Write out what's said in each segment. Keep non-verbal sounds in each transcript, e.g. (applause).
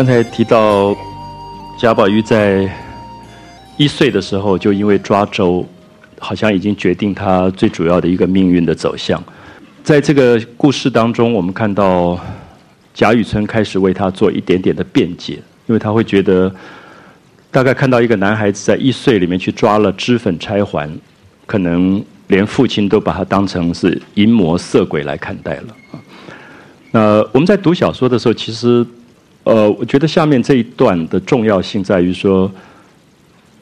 刚才提到贾宝玉在一岁的时候，就因为抓周，好像已经决定他最主要的一个命运的走向。在这个故事当中，我们看到贾雨村开始为他做一点点的辩解，因为他会觉得，大概看到一个男孩子在一岁里面去抓了脂粉钗环，可能连父亲都把他当成是淫魔色鬼来看待了。那我们在读小说的时候，其实。呃，我觉得下面这一段的重要性在于说，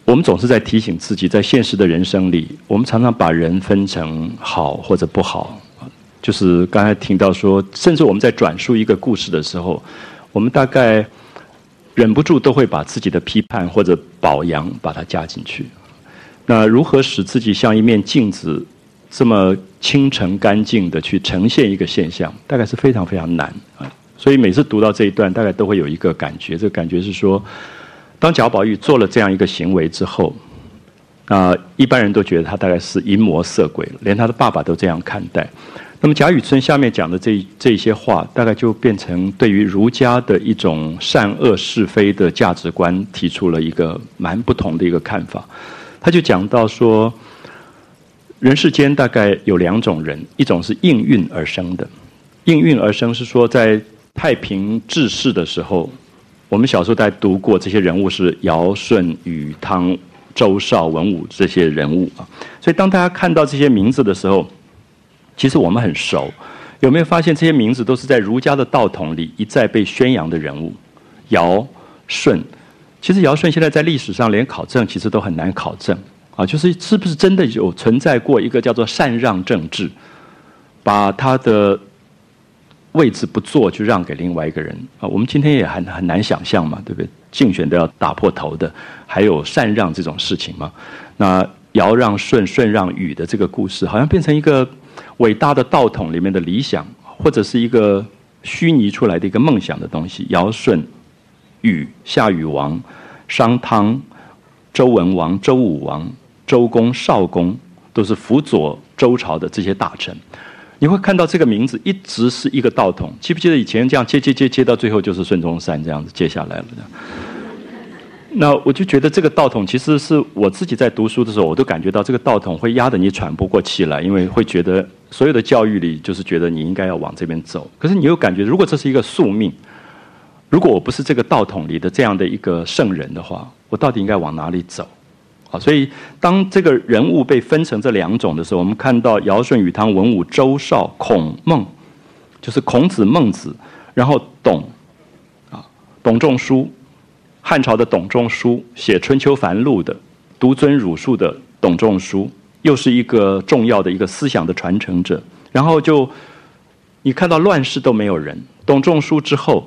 我们总是在提醒自己，在现实的人生里，我们常常把人分成好或者不好。就是刚才听到说，甚至我们在转述一个故事的时候，我们大概忍不住都会把自己的批判或者褒扬把它加进去。那如何使自己像一面镜子，这么清澄干净的去呈现一个现象，大概是非常非常难啊。所以每次读到这一段，大概都会有一个感觉，这个感觉是说，当贾宝玉做了这样一个行为之后，啊，一般人都觉得他大概是淫魔色鬼，连他的爸爸都这样看待。那么贾雨村下面讲的这这些话，大概就变成对于儒家的一种善恶是非的价值观，提出了一个蛮不同的一个看法。他就讲到说，人世间大概有两种人，一种是应运而生的，应运而生是说在。太平治世的时候，我们小时候在读过这些人物是尧舜禹汤周邵文武这些人物啊，所以当大家看到这些名字的时候，其实我们很熟。有没有发现这些名字都是在儒家的道统里一再被宣扬的人物？尧舜，其实尧舜现在在历史上连考证其实都很难考证啊，就是是不是真的有存在过一个叫做禅让政治，把他的。位置不做就让给另外一个人啊！我们今天也很很难想象嘛，对不对？竞选都要打破头的，还有禅让这种事情嘛？那尧让舜，舜让禹的这个故事，好像变成一个伟大的道统里面的理想，或者是一个虚拟出来的一个梦想的东西。尧舜禹，夏禹王、商汤、周文王、周武王、周公、少公，都是辅佐周朝的这些大臣。你会看到这个名字一直是一个道统，记不记得以前这样接接接接到最后就是孙中山这样子接下来了？那我就觉得这个道统其实是我自己在读书的时候，我都感觉到这个道统会压得你喘不过气来，因为会觉得所有的教育里就是觉得你应该要往这边走。可是你又感觉，如果这是一个宿命，如果我不是这个道统里的这样的一个圣人的话，我到底应该往哪里走？好，所以当这个人物被分成这两种的时候，我们看到尧舜禹汤文武周邵孔孟，就是孔子孟子，然后董，啊，董仲舒，汉朝的董仲舒写《春秋繁露》的，独尊儒术的董仲舒，又是一个重要的一个思想的传承者。然后就你看到乱世都没有人，董仲舒之后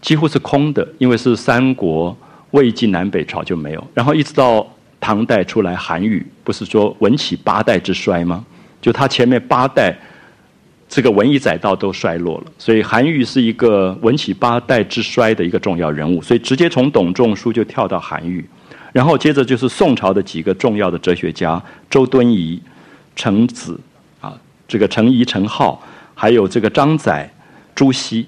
几乎是空的，因为是三国、魏晋南北朝就没有，然后一直到。唐代出来韩愈，不是说文起八代之衰吗？就他前面八代，这个文以载道都衰落了，所以韩愈是一个文起八代之衰的一个重要人物。所以直接从董仲舒就跳到韩愈，然后接着就是宋朝的几个重要的哲学家：周敦颐、程子啊，这个程颐、程颢，还有这个张载、朱熹。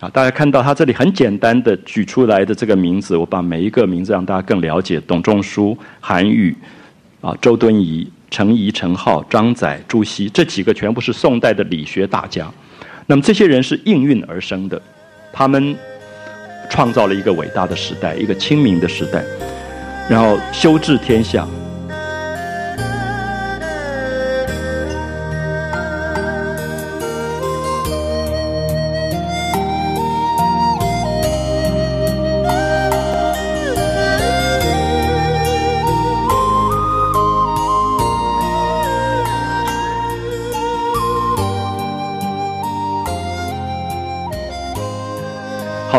啊大家看到他这里很简单的举出来的这个名字，我把每一个名字让大家更了解：董仲舒、韩愈、啊周敦颐、程颐、程颢、张载、朱熹，这几个全部是宋代的理学大家。那么这些人是应运而生的，他们创造了一个伟大的时代，一个清明的时代，然后修治天下。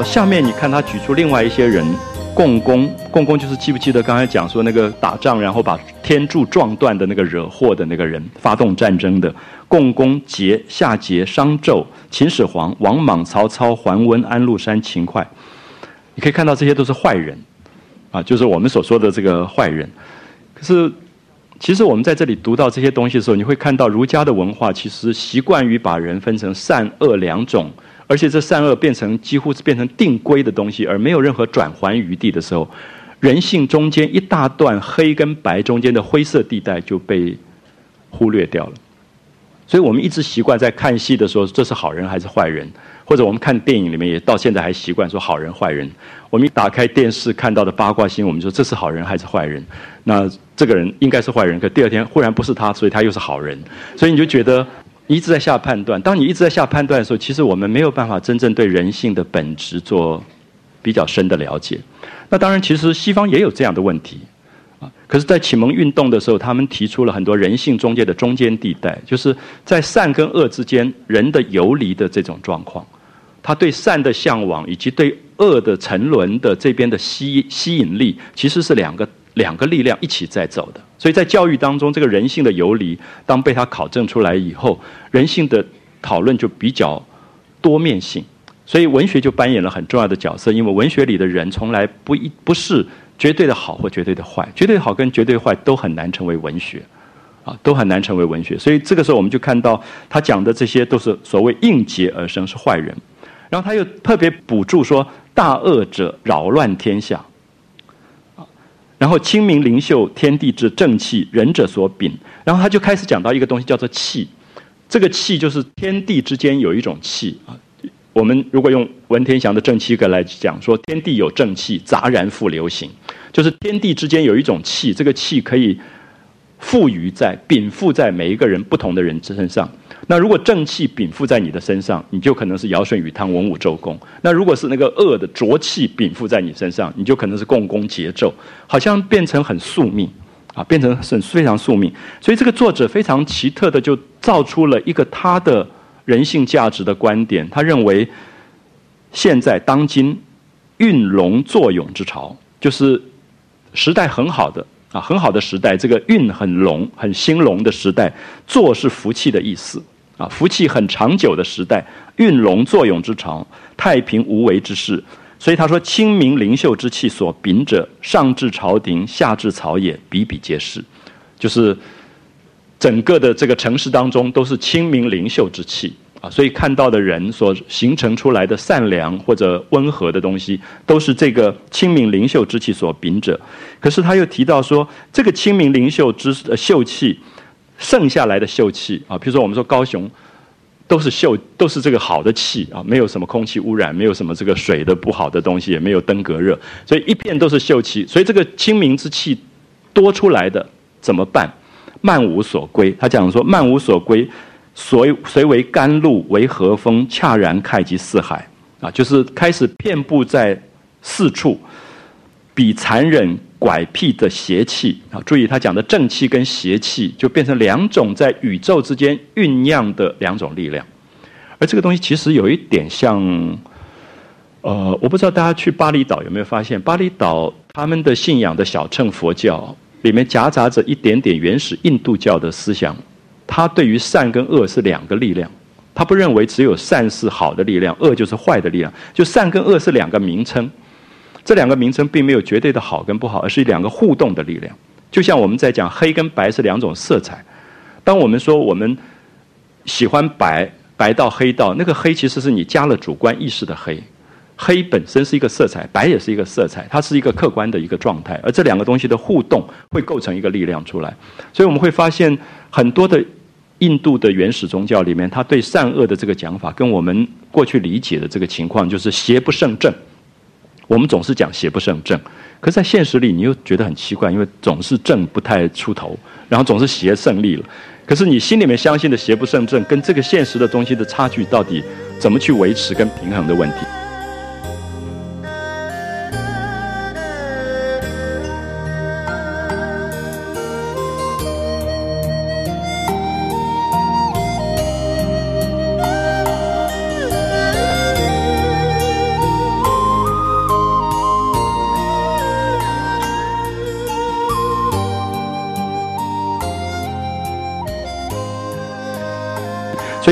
下面你看他举出另外一些人，共工，共工就是记不记得刚才讲说那个打仗然后把天柱撞断的那个惹祸的那个人，发动战争的共工、桀、夏桀、商纣、秦始皇、王莽、曹操、桓温、安禄山、秦桧，你可以看到这些都是坏人，啊，就是我们所说的这个坏人。可是，其实我们在这里读到这些东西的时候，你会看到儒家的文化其实习惯于把人分成善恶两种。而且这善恶变成几乎是变成定规的东西，而没有任何转还余地的时候，人性中间一大段黑跟白中间的灰色地带就被忽略掉了。所以我们一直习惯在看戏的时候，这是好人还是坏人？或者我们看电影里面也到现在还习惯说好人坏人。我们一打开电视看到的八卦新闻，我们说这是好人还是坏人？那这个人应该是坏人，可第二天忽然不是他，所以他又是好人。所以你就觉得一直在下判断。当你一直在下判断的时候，其实我们没有办法真正对人性的本质做比较深的了解。那当然，其实西方也有这样的问题啊。可是，在启蒙运动的时候，他们提出了很多人性中间的中间地带，就是在善跟恶之间，人的游离的这种状况。他对善的向往，以及对恶的沉沦的这边的吸吸引力，其实是两个两个力量一起在走的。所以在教育当中，这个人性的游离，当被他考证出来以后，人性的讨论就比较多面性。所以文学就扮演了很重要的角色，因为文学里的人从来不一不是。绝对的好或绝对的坏，绝对好跟绝对坏都很难成为文学，啊，都很难成为文学。所以这个时候我们就看到他讲的这些都是所谓应劫而生，是坏人。然后他又特别补助说：“大恶者扰乱天下。”然后清明灵秀，天地之正气，仁者所秉。然后他就开始讲到一个东西叫做气，这个气就是天地之间有一种气啊。我们如果用文天祥的正气格来讲，说天地有正气，杂然复流行，就是天地之间有一种气，这个气可以赋予在禀赋在每一个人不同的人身上。那如果正气禀赋在你的身上，你就可能是尧舜禹汤文武周公；那如果是那个恶的浊气禀赋在你身上，你就可能是共工桀纣，好像变成很宿命啊，变成很非常宿命。所以这个作者非常奇特的就造出了一个他的。人性价值的观点，他认为，现在当今运龙作勇之潮，就是时代很好的啊，很好的时代。这个运很隆、很兴隆的时代，作是福气的意思啊，福气很长久的时代，运龙作勇之朝，太平无为之事。所以他说：“清明灵秀之气所秉者，上至朝廷，下至草野，比比皆是。”就是。整个的这个城市当中都是清明灵秀之气所以看到的人所形成出来的善良或者温和的东西，都是这个清明灵秀之气所秉者。可是他又提到说，这个清明灵秀之秀气，剩下来的秀气啊，比如说我们说高雄都是秀，都是这个好的气啊，没有什么空气污染，没有什么这个水的不好的东西，也没有登革热，所以一片都是秀气。所以这个清明之气多出来的怎么办？漫无所归，他讲说漫无所归，所随为甘露为和风，恰然开及四海。啊，就是开始遍布在四处，比残忍拐僻的邪气。啊，注意他讲的正气跟邪气，就变成两种在宇宙之间酝酿的两种力量，而这个东西其实有一点像，呃，我不知道大家去巴厘岛有没有发现，巴厘岛他们的信仰的小乘佛教。里面夹杂着一点点原始印度教的思想，他对于善跟恶是两个力量，他不认为只有善是好的力量，恶就是坏的力量，就善跟恶是两个名称，这两个名称并没有绝对的好跟不好，而是两个互动的力量。就像我们在讲黑跟白是两种色彩，当我们说我们喜欢白，白到黑到那个黑其实是你加了主观意识的黑。黑本身是一个色彩，白也是一个色彩，它是一个客观的一个状态，而这两个东西的互动会构成一个力量出来。所以我们会发现很多的印度的原始宗教里面，他对善恶的这个讲法，跟我们过去理解的这个情况，就是邪不胜正。我们总是讲邪不胜正，可在现实里，你又觉得很奇怪，因为总是正不太出头，然后总是邪胜利了。可是你心里面相信的邪不胜正，跟这个现实的东西的差距，到底怎么去维持跟平衡的问题？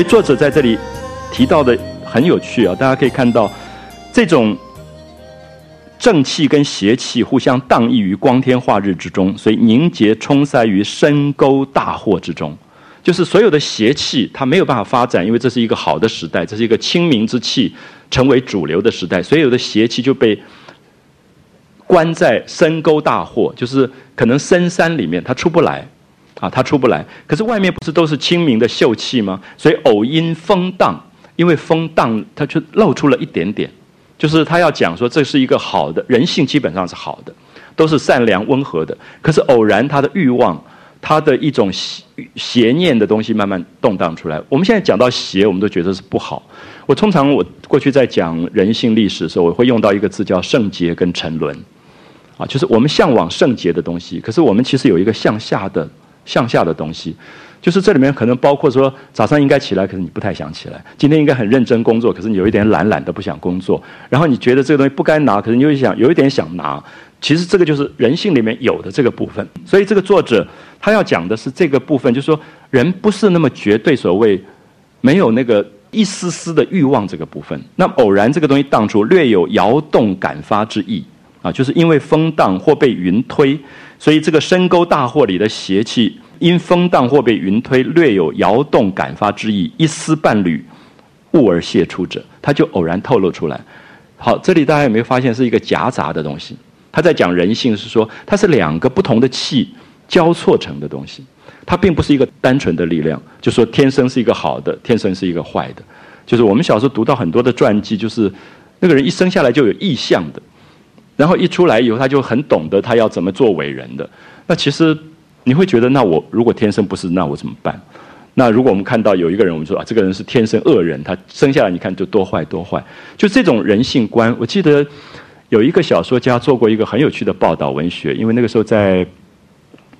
作者在这里提到的很有趣啊，大家可以看到这种正气跟邪气互相荡溢于光天化日之中，所以凝结冲塞于深沟大祸之中。就是所有的邪气它没有办法发展，因为这是一个好的时代，这是一个清明之气成为主流的时代，所有的邪气就被关在深沟大祸，就是可能深山里面它出不来，啊，它出不来。可是外面不是都是清明的秀气吗？所以偶因风荡，因为风荡，它就露出了一点点。就是他要讲说，这是一个好的人性，基本上是好的，都是善良温和的。可是偶然他的欲望，他的一种邪邪念的东西慢慢动荡出来。我们现在讲到邪，我们都觉得是不好。我通常我过去在讲人性历史的时候，我会用到一个字叫圣洁跟沉沦，啊，就是我们向往圣洁的东西，可是我们其实有一个向下的向下的东西。就是这里面可能包括说，早上应该起来，可是你不太想起来；今天应该很认真工作，可是你有一点懒懒的不想工作。然后你觉得这个东西不该拿，可是你又想有一点想拿。其实这个就是人性里面有的这个部分。所以这个作者他要讲的是这个部分，就是说人不是那么绝对所谓没有那个一丝丝的欲望这个部分。那偶然这个东西荡出，略有摇动感发之意啊，就是因为风荡或被云推，所以这个深沟大祸里的邪气。因风荡或被云推，略有摇动感发之意，一丝半缕雾而泄出者，他就偶然透露出来。好，这里大家有没有发现是一个夹杂的东西？他在讲人性，是说它是两个不同的气交错成的东西，它并不是一个单纯的力量，就说天生是一个好的，天生是一个坏的。就是我们小时候读到很多的传记，就是那个人一生下来就有意向的，然后一出来以后他就很懂得他要怎么做伟人的。那其实。你会觉得，那我如果天生不是，那我怎么办？那如果我们看到有一个人，我们说啊，这个人是天生恶人，他生下来你看就多坏多坏，就这种人性观。我记得有一个小说家做过一个很有趣的报道文学，因为那个时候在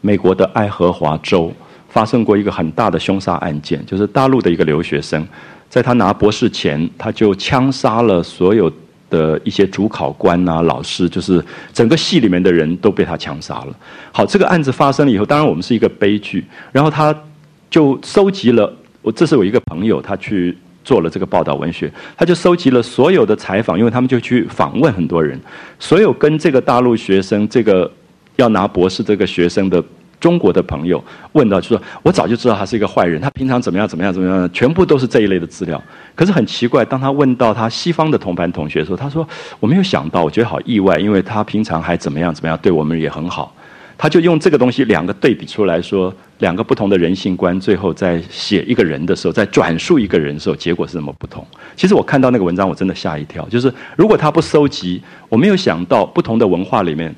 美国的爱荷华州发生过一个很大的凶杀案件，就是大陆的一个留学生，在他拿博士前，他就枪杀了所有。的一些主考官啊，老师，就是整个系里面的人都被他枪杀了。好，这个案子发生了以后，当然我们是一个悲剧。然后他就收集了，我这是我一个朋友，他去做了这个报道文学，他就收集了所有的采访，因为他们就去访问很多人，所有跟这个大陆学生，这个要拿博士这个学生的。中国的朋友问到，就说：“我早就知道他是一个坏人，他平常怎么样怎么样怎么样，全部都是这一类的资料。可是很奇怪，当他问到他西方的同班同学的时候，他说：‘我没有想到，我觉得好意外，因为他平常还怎么样怎么样，对我们也很好。’他就用这个东西两个对比出来说，两个不同的人性观，最后在写一个人的时候，在转述一个人的时候，结果是那么不同。其实我看到那个文章，我真的吓一跳。就是如果他不收集，我没有想到不同的文化里面。”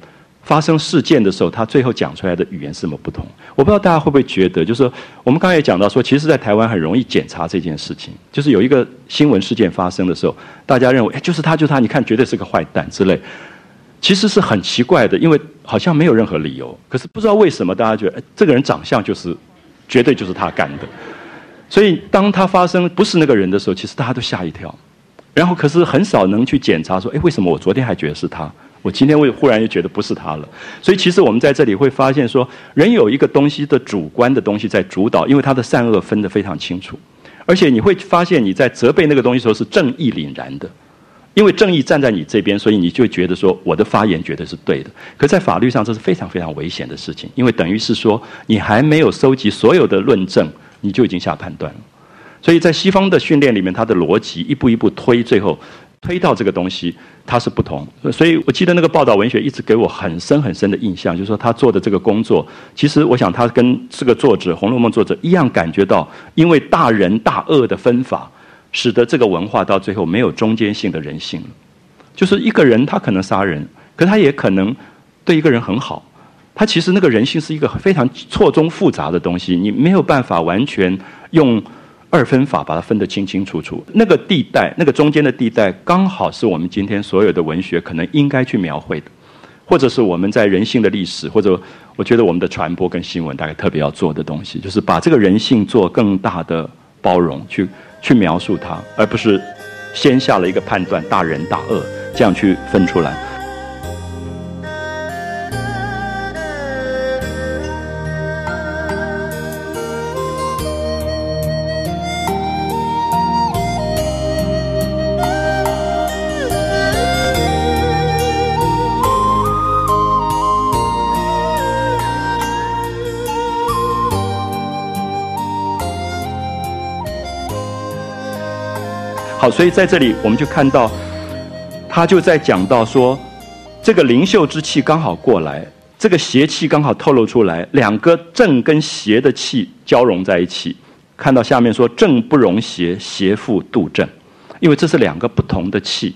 发生事件的时候，他最后讲出来的语言是什么不同？我不知道大家会不会觉得，就是我们刚才也讲到说，其实，在台湾很容易检查这件事情，就是有一个新闻事件发生的时候，大家认为，哎，就是他，就是他，你看，绝对是个坏蛋之类。其实是很奇怪的，因为好像没有任何理由，可是不知道为什么大家觉得，哎，这个人长相就是，绝对就是他干的。所以当他发生不是那个人的时候，其实大家都吓一跳。然后可是很少能去检查说，哎，为什么我昨天还觉得是他？我今天会忽然又觉得不是他了，所以其实我们在这里会发现说，人有一个东西的主观的东西在主导，因为他的善恶分得非常清楚，而且你会发现你在责备那个东西时候是正义凛然的，因为正义站在你这边，所以你就觉得说我的发言绝对是对的。可在法律上这是非常非常危险的事情，因为等于是说你还没有收集所有的论证，你就已经下判断了。所以在西方的训练里面，他的逻辑一步一步推，最后。推到这个东西，它是不同，所以我记得那个报道文学一直给我很深很深的印象，就是说他做的这个工作，其实我想他跟这个作者《红楼梦》作者一样，感觉到因为大仁大恶的分法，使得这个文化到最后没有中间性的人性了。就是一个人他可能杀人，可他也可能对一个人很好，他其实那个人性是一个非常错综复杂的东西，你没有办法完全用。二分法把它分得清清楚楚，那个地带，那个中间的地带，刚好是我们今天所有的文学可能应该去描绘的，或者是我们在人性的历史，或者我觉得我们的传播跟新闻大概特别要做的东西，就是把这个人性做更大的包容，去去描述它，而不是先下了一个判断，大仁大恶这样去分出来。所以在这里我们就看到，他就在讲到说，这个灵秀之气刚好过来，这个邪气刚好透露出来，两个正跟邪的气交融在一起。看到下面说正不容邪，邪复度正，因为这是两个不同的气，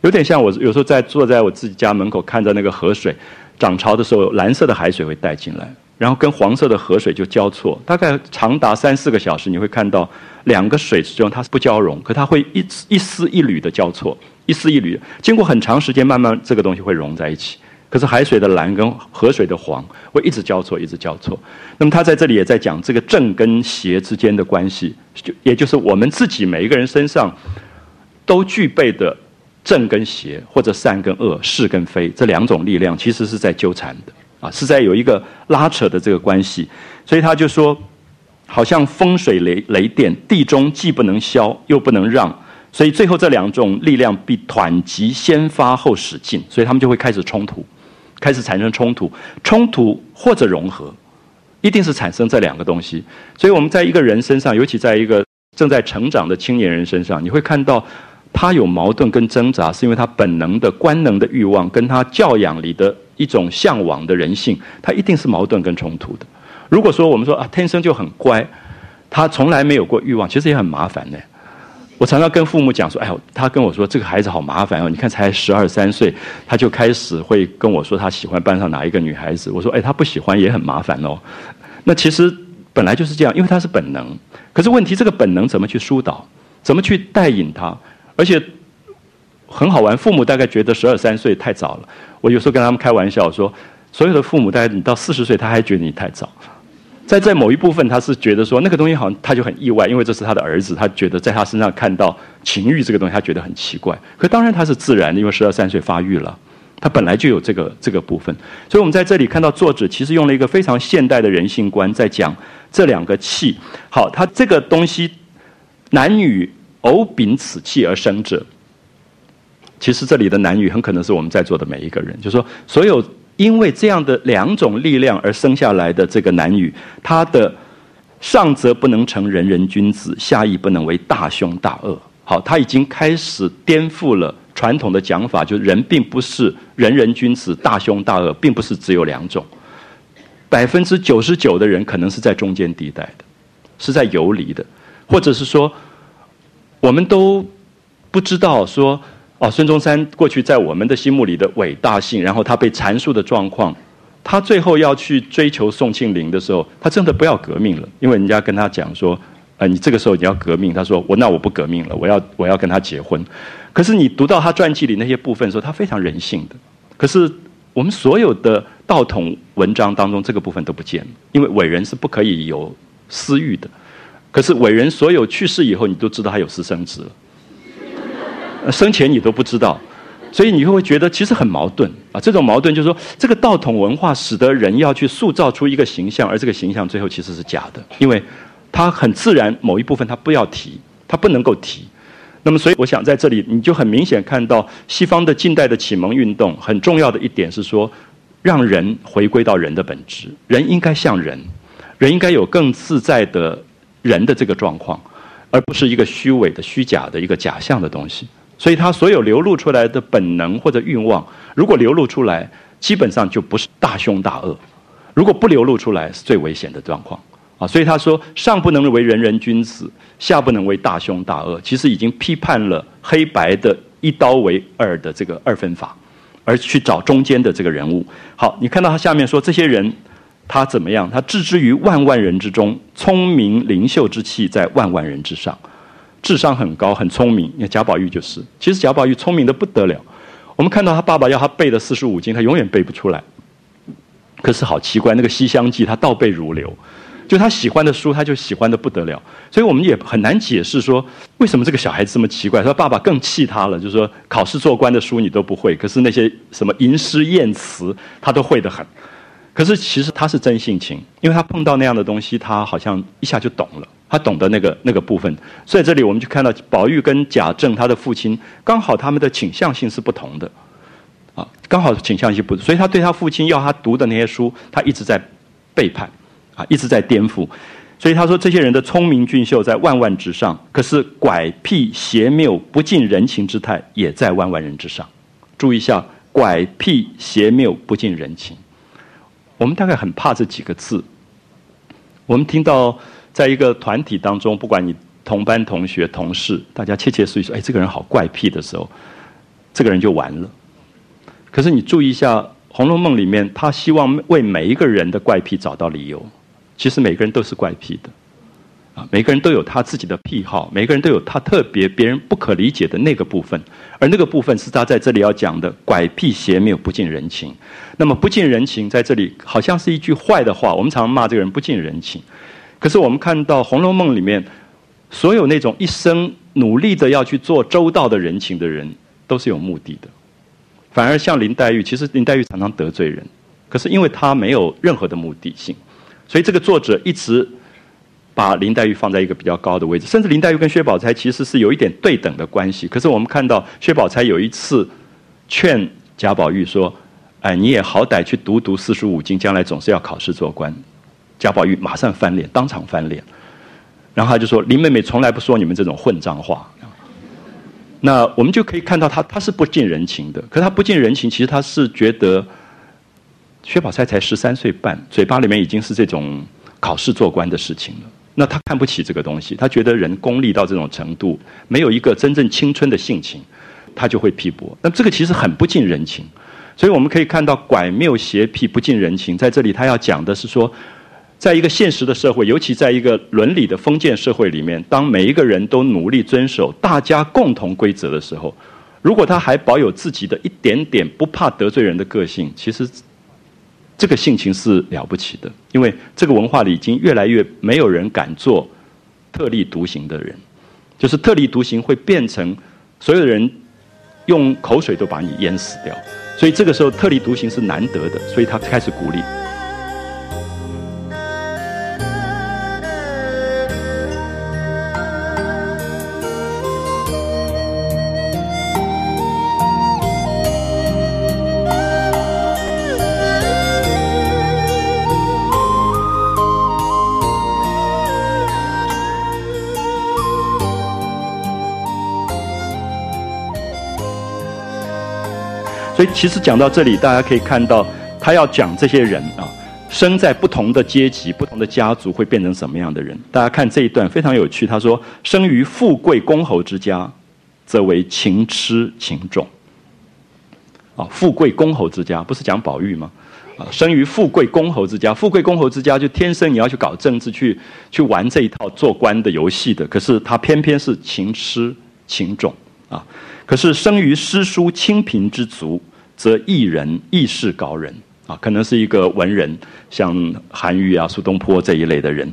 有点像我有时候在坐在我自己家门口看着那个河水，涨潮的时候，蓝色的海水会带进来，然后跟黄色的河水就交错，大概长达三四个小时，你会看到两个水之中它是不交融，可它会一一丝一缕的交错，一丝一缕，经过很长时间，慢慢这个东西会融在一起。可是海水的蓝跟河水的黄会一直交错，一直交错。那么他在这里也在讲这个正跟邪之间的关系，就也就是我们自己每一个人身上都具备的正跟邪，或者善跟恶、是跟非这两种力量，其实是在纠缠的啊，是在有一个拉扯的这个关系。所以他就说，好像风水雷雷电，地中既不能消，又不能让，所以最后这两种力量必团集，先发后使尽，所以他们就会开始冲突。开始产生冲突，冲突或者融合，一定是产生这两个东西。所以我们在一个人身上，尤其在一个正在成长的青年人身上，你会看到他有矛盾跟挣扎，是因为他本能的官能的欲望，跟他教养里的一种向往的人性，他一定是矛盾跟冲突的。如果说我们说啊，天生就很乖，他从来没有过欲望，其实也很麻烦呢。我常常跟父母讲说：“哎呦，他跟我说这个孩子好麻烦哦，你看才十二三岁，他就开始会跟我说他喜欢班上哪一个女孩子。”我说：“哎，他不喜欢也很麻烦哦。”那其实本来就是这样，因为他是本能。可是问题，这个本能怎么去疏导？怎么去带引他？而且很好玩，父母大概觉得十二三岁太早了。我有时候跟他们开玩笑说：“所有的父母，大概你到四十岁，他还觉得你太早。”在在某一部分，他是觉得说那个东西好像他就很意外，因为这是他的儿子，他觉得在他身上看到情欲这个东西，他觉得很奇怪。可当然他是自然的，因为十二三岁发育了，他本来就有这个这个部分。所以我们在这里看到作者其实用了一个非常现代的人性观，在讲这两个气。好，他这个东西男女偶秉此气而生者，其实这里的男女很可能是我们在座的每一个人，就是说所有。因为这样的两种力量而生下来的这个男女，他的上则不能成人人君子，下亦不能为大凶大恶。好，他已经开始颠覆了传统的讲法，就是人并不是人人君子，大凶大恶并不是只有两种。百分之九十九的人可能是在中间地带的，是在游离的，或者是说，我们都不知道说。哦，孙中山过去在我们的心目里的伟大性，然后他被阐述的状况，他最后要去追求宋庆龄的时候，他真的不要革命了，因为人家跟他讲说，呃，你这个时候你要革命，他说我那我不革命了，我要我要跟他结婚。可是你读到他传记里那些部分的时候，他非常人性的。可是我们所有的道统文章当中，这个部分都不见，因为伟人是不可以有私欲的。可是伟人所有去世以后，你都知道他有私生子了。生前你都不知道，所以你会会觉得其实很矛盾啊。这种矛盾就是说，这个道统文化使得人要去塑造出一个形象，而这个形象最后其实是假的，因为它很自然某一部分它不要提，它不能够提。那么，所以我想在这里你就很明显看到西方的近代的启蒙运动很重要的一点是说，让人回归到人的本质，人应该像人，人应该有更自在的人的这个状况，而不是一个虚伪的、虚假的一个假象的东西。所以，他所有流露出来的本能或者欲望，如果流露出来，基本上就不是大凶大恶；如果不流露出来，是最危险的状况。啊，所以他说：上不能为人人君子，下不能为大凶大恶。其实已经批判了黑白的一刀为二的这个二分法，而去找中间的这个人物。好，你看到他下面说，这些人他怎么样？他置之于万万人之中，聪明灵秀之气在万万人之上。智商很高，很聪明。你看贾宝玉就是，其实贾宝玉聪明的不得了。我们看到他爸爸要他背的四书五经，他永远背不出来。可是好奇怪，那个《西厢记》他倒背如流，就他喜欢的书，他就喜欢的不得了。所以我们也很难解释说，为什么这个小孩子这么奇怪。他爸爸更气他了，就是说考试做官的书你都不会，可是那些什么吟诗艳词他都会得很。可是其实他是真性情，因为他碰到那样的东西，他好像一下就懂了。他懂得那个那个部分，所以这里我们就看到宝玉跟贾政他的父亲刚好他们的倾向性是不同的，啊，刚好倾向性不，所以他对他父亲要他读的那些书，他一直在背叛，啊，一直在颠覆，所以他说这些人的聪明俊秀在万万之上，可是拐僻邪谬不近人情之态也在万万人之上。注意一下，拐僻邪谬不近人情。我们大概很怕这几个字。我们听到在一个团体当中，不管你同班同学、同事，大家窃窃私语说：“哎，这个人好怪癖”的时候，这个人就完了。可是你注意一下，《红楼梦》里面，他希望为每一个人的怪癖找到理由。其实每个人都是怪癖的，啊，每个人都有他自己的癖好，每个人都有他特别别人不可理解的那个部分，而那个部分是他在这里要讲的拐僻邪谬不近人情。那么不近人情在这里好像是一句坏的话，我们常常骂这个人不近人情。可是我们看到《红楼梦》里面，所有那种一生努力的要去做周到的人情的人，都是有目的的。反而像林黛玉，其实林黛玉常常得罪人，可是因为她没有任何的目的性。所以这个作者一直把林黛玉放在一个比较高的位置，甚至林黛玉跟薛宝钗其实是有一点对等的关系。可是我们看到薛宝钗有一次劝贾宝玉说：“哎，你也好歹去读读四书五经，将来总是要考试做官。”贾宝玉马上翻脸，当场翻脸。然后他就说：“林妹妹从来不说你们这种混账话。”那我们就可以看到他他是不近人情的。可是他不近人情，其实他是觉得。薛宝钗才十三岁半，嘴巴里面已经是这种考试做官的事情了。那他看不起这个东西，他觉得人功利到这种程度，没有一个真正青春的性情，他就会批驳。那这个其实很不近人情。所以我们可以看到拐谬邪僻不近人情，在这里他要讲的是说，在一个现实的社会，尤其在一个伦理的封建社会里面，当每一个人都努力遵守大家共同规则的时候，如果他还保有自己的一点点不怕得罪人的个性，其实。这个性情是了不起的，因为这个文化里已经越来越没有人敢做特立独行的人，就是特立独行会变成所有的人用口水都把你淹死掉，所以这个时候特立独行是难得的，所以他开始鼓励。其实讲到这里，大家可以看到，他要讲这些人啊，生在不同的阶级、不同的家族，会变成什么样的人？大家看这一段非常有趣。他说：“生于富贵公侯之家，则为情痴情种。”啊，富贵公侯之家不是讲宝玉吗？啊，生于富贵公侯之家，富贵公侯之家就天生你要去搞政治，去去玩这一套做官的游戏的。可是他偏偏是情痴情种啊。可是生于诗书清贫之族，则异人亦是高人啊，可能是一个文人，像韩愈啊、苏东坡这一类的人。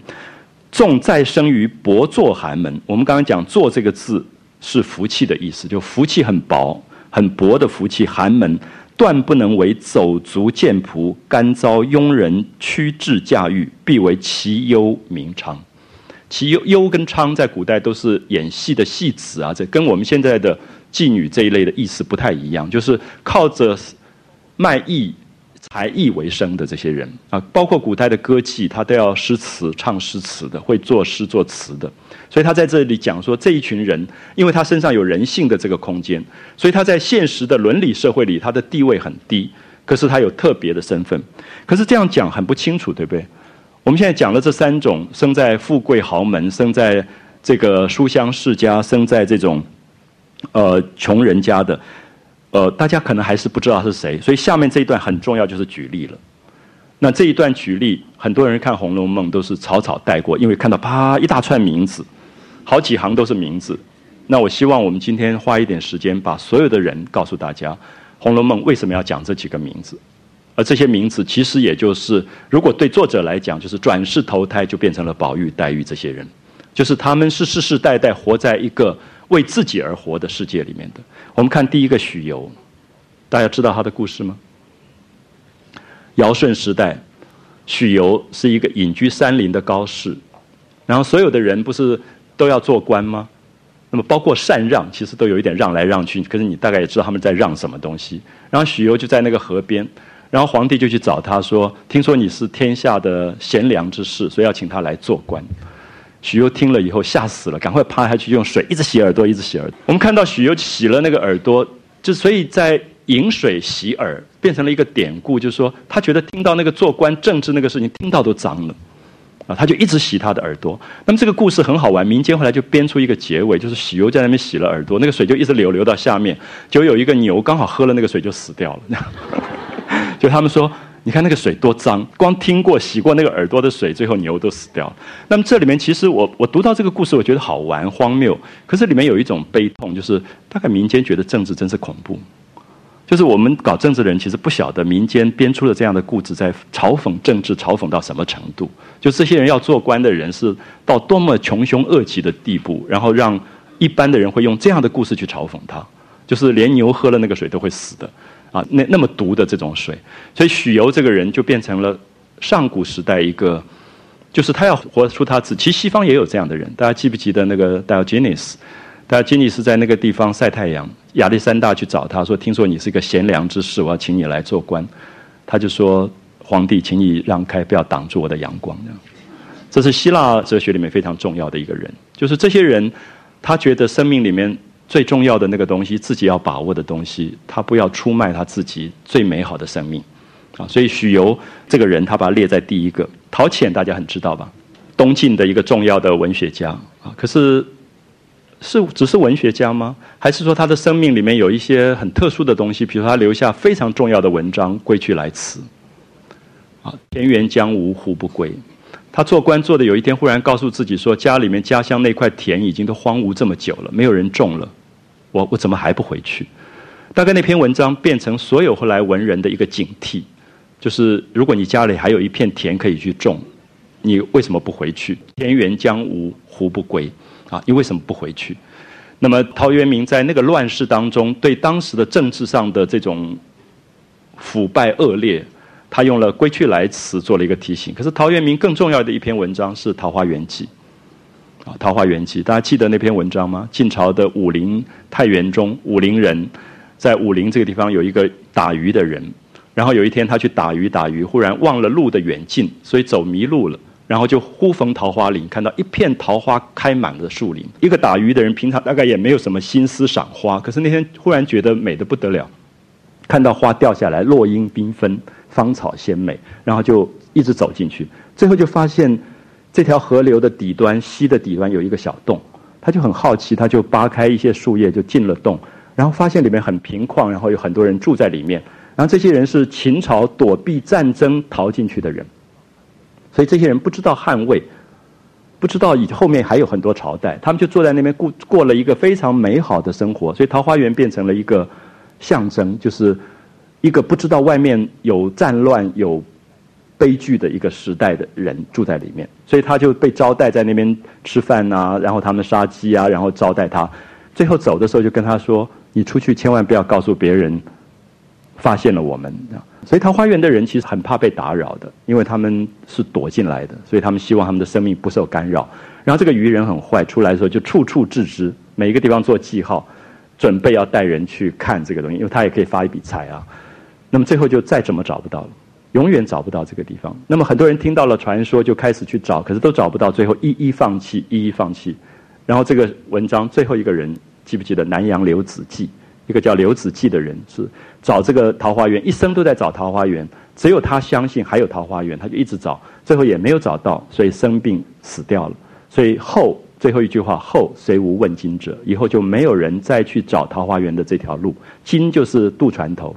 纵再生于薄作寒门，我们刚刚讲“作”这个字是福气的意思，就福气很薄、很薄的福气。寒门断不能为走卒贱仆，甘遭庸人屈制驾驭，必为其忧名昌。其忧忧跟昌在古代都是演戏的戏子啊，这跟我们现在的。妓女这一类的意思不太一样，就是靠着卖艺才艺为生的这些人啊，包括古代的歌妓，他都要诗词唱诗词的，会作诗作词的。所以他在这里讲说，这一群人，因为他身上有人性的这个空间，所以他在现实的伦理社会里，他的地位很低，可是他有特别的身份。可是这样讲很不清楚，对不对？我们现在讲了这三种：生在富贵豪门，生在这个书香世家，生在这种。呃，穷人家的，呃，大家可能还是不知道是谁，所以下面这一段很重要，就是举例了。那这一段举例，很多人看《红楼梦》都是草草带过，因为看到啪一大串名字，好几行都是名字。那我希望我们今天花一点时间，把所有的人告诉大家，《红楼梦》为什么要讲这几个名字，而这些名字其实也就是，如果对作者来讲，就是转世投胎就变成了宝玉、黛玉这些人，就是他们是世世代代活在一个。为自己而活的世界里面的，我们看第一个许由，大家知道他的故事吗？尧舜时代，许由是一个隐居山林的高士，然后所有的人不是都要做官吗？那么包括禅让，其实都有一点让来让去，可是你大概也知道他们在让什么东西。然后许由就在那个河边，然后皇帝就去找他说：“听说你是天下的贤良之士，所以要请他来做官。”许攸听了以后吓死了，赶快趴下去用水一直洗耳朵，一直洗耳朵。我们看到许攸洗了那个耳朵，就所以在饮水洗耳变成了一个典故，就是说他觉得听到那个做官政治那个事情，听到都脏了，啊，他就一直洗他的耳朵。那么这个故事很好玩，民间后来就编出一个结尾，就是许攸在那边洗了耳朵，那个水就一直流流到下面，就有一个牛刚好喝了那个水就死掉了。(laughs) 就他们说。你看那个水多脏，光听过洗过那个耳朵的水，最后牛都死掉了。那么这里面其实我我读到这个故事，我觉得好玩荒谬，可是里面有一种悲痛，就是大概民间觉得政治真是恐怖，就是我们搞政治的人其实不晓得民间编出了这样的故事，在嘲讽政治，嘲讽到什么程度？就这些人要做官的人是到多么穷凶恶极的地步，然后让一般的人会用这样的故事去嘲讽他，就是连牛喝了那个水都会死的。啊，那那么毒的这种水，所以许由这个人就变成了上古时代一个，就是他要活出他自己。其实西方也有这样的人，大家记不记得那个 Diogenes？大家 Diogenes 在那个地方晒太阳，亚历山大去找他说：“听说你是一个贤良之士，我要请你来做官。”他就说：“皇帝，请你让开，不要挡住我的阳光。”，这是希腊哲学里面非常重要的一个人，就是这些人，他觉得生命里面。最重要的那个东西，自己要把握的东西，他不要出卖他自己最美好的生命，啊，所以许由这个人，他把他列在第一个。陶潜大家很知道吧？东晋的一个重要的文学家啊，可是是只是文学家吗？还是说他的生命里面有一些很特殊的东西？比如他留下非常重要的文章《归去来辞》，啊，田园将芜胡不归？他做官做的有一天，忽然告诉自己说，家里面家乡那块田已经都荒芜这么久了，没有人种了。我我怎么还不回去？大概那篇文章变成所有后来文人的一个警惕，就是如果你家里还有一片田可以去种，你为什么不回去？田园将芜胡不归？啊，你为什么不回去？那么陶渊明在那个乱世当中，对当时的政治上的这种腐败恶劣，他用了《归去来辞》做了一个提醒。可是陶渊明更重要的一篇文章是《桃花源记》。啊，《桃花源记》，大家记得那篇文章吗？晋朝的武陵太原中，武陵人在武陵这个地方有一个打鱼的人，然后有一天他去打鱼，打鱼忽然忘了路的远近，所以走迷路了，然后就忽逢桃花林，看到一片桃花开满了树林。一个打鱼的人平常大概也没有什么心思赏花，可是那天忽然觉得美的不得了，看到花掉下来，落英缤纷，芳草鲜美，然后就一直走进去，最后就发现。这条河流的底端，溪的底端有一个小洞，他就很好奇，他就扒开一些树叶就进了洞，然后发现里面很平旷，然后有很多人住在里面，然后这些人是秦朝躲避战争逃进去的人，所以这些人不知道汉魏，不知道以后面还有很多朝代，他们就坐在那边过过了一个非常美好的生活，所以桃花源变成了一个象征，就是一个不知道外面有战乱有。悲剧的一个时代的人住在里面，所以他就被招待在那边吃饭啊，然后他们杀鸡啊，然后招待他。最后走的时候就跟他说：“你出去千万不要告诉别人，发现了我们。”所以桃花源的人其实很怕被打扰的，因为他们是躲进来的，所以他们希望他们的生命不受干扰。然后这个渔人很坏，出来的时候就处处置之，每一个地方做记号，准备要带人去看这个东西，因为他也可以发一笔财啊。那么最后就再怎么找不到了。永远找不到这个地方。那么很多人听到了传说，就开始去找，可是都找不到，最后一一放弃，一一放弃。然后这个文章最后一个人记不记得南阳刘子骥？一个叫刘子骥的人是找这个桃花源，一生都在找桃花源，只有他相信还有桃花源，他就一直找，最后也没有找到，所以生病死掉了。所以后最后一句话：后虽无问津者，以后就没有人再去找桃花源的这条路。津就是渡船头，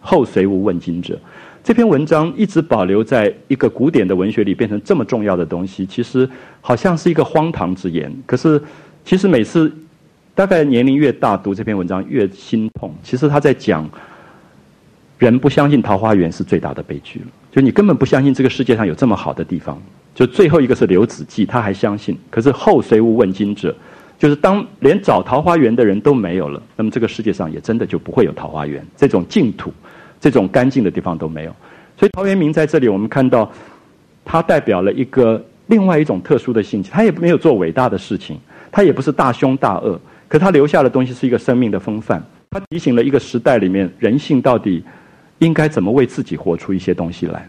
后虽无问津者。这篇文章一直保留在一个古典的文学里，变成这么重要的东西，其实好像是一个荒唐之言。可是，其实每次大概年龄越大，读这篇文章越心痛。其实他在讲，人不相信桃花源是最大的悲剧了。就你根本不相信这个世界上有这么好的地方。就最后一个是刘子骥，他还相信。可是后虽无问津者，就是当连找桃花源的人都没有了，那么这个世界上也真的就不会有桃花源这种净土。这种干净的地方都没有，所以陶渊明在这里，我们看到他代表了一个另外一种特殊的性情。他也没有做伟大的事情，他也不是大凶大恶，可他留下的东西是一个生命的风范。他提醒了一个时代里面人性到底应该怎么为自己活出一些东西来。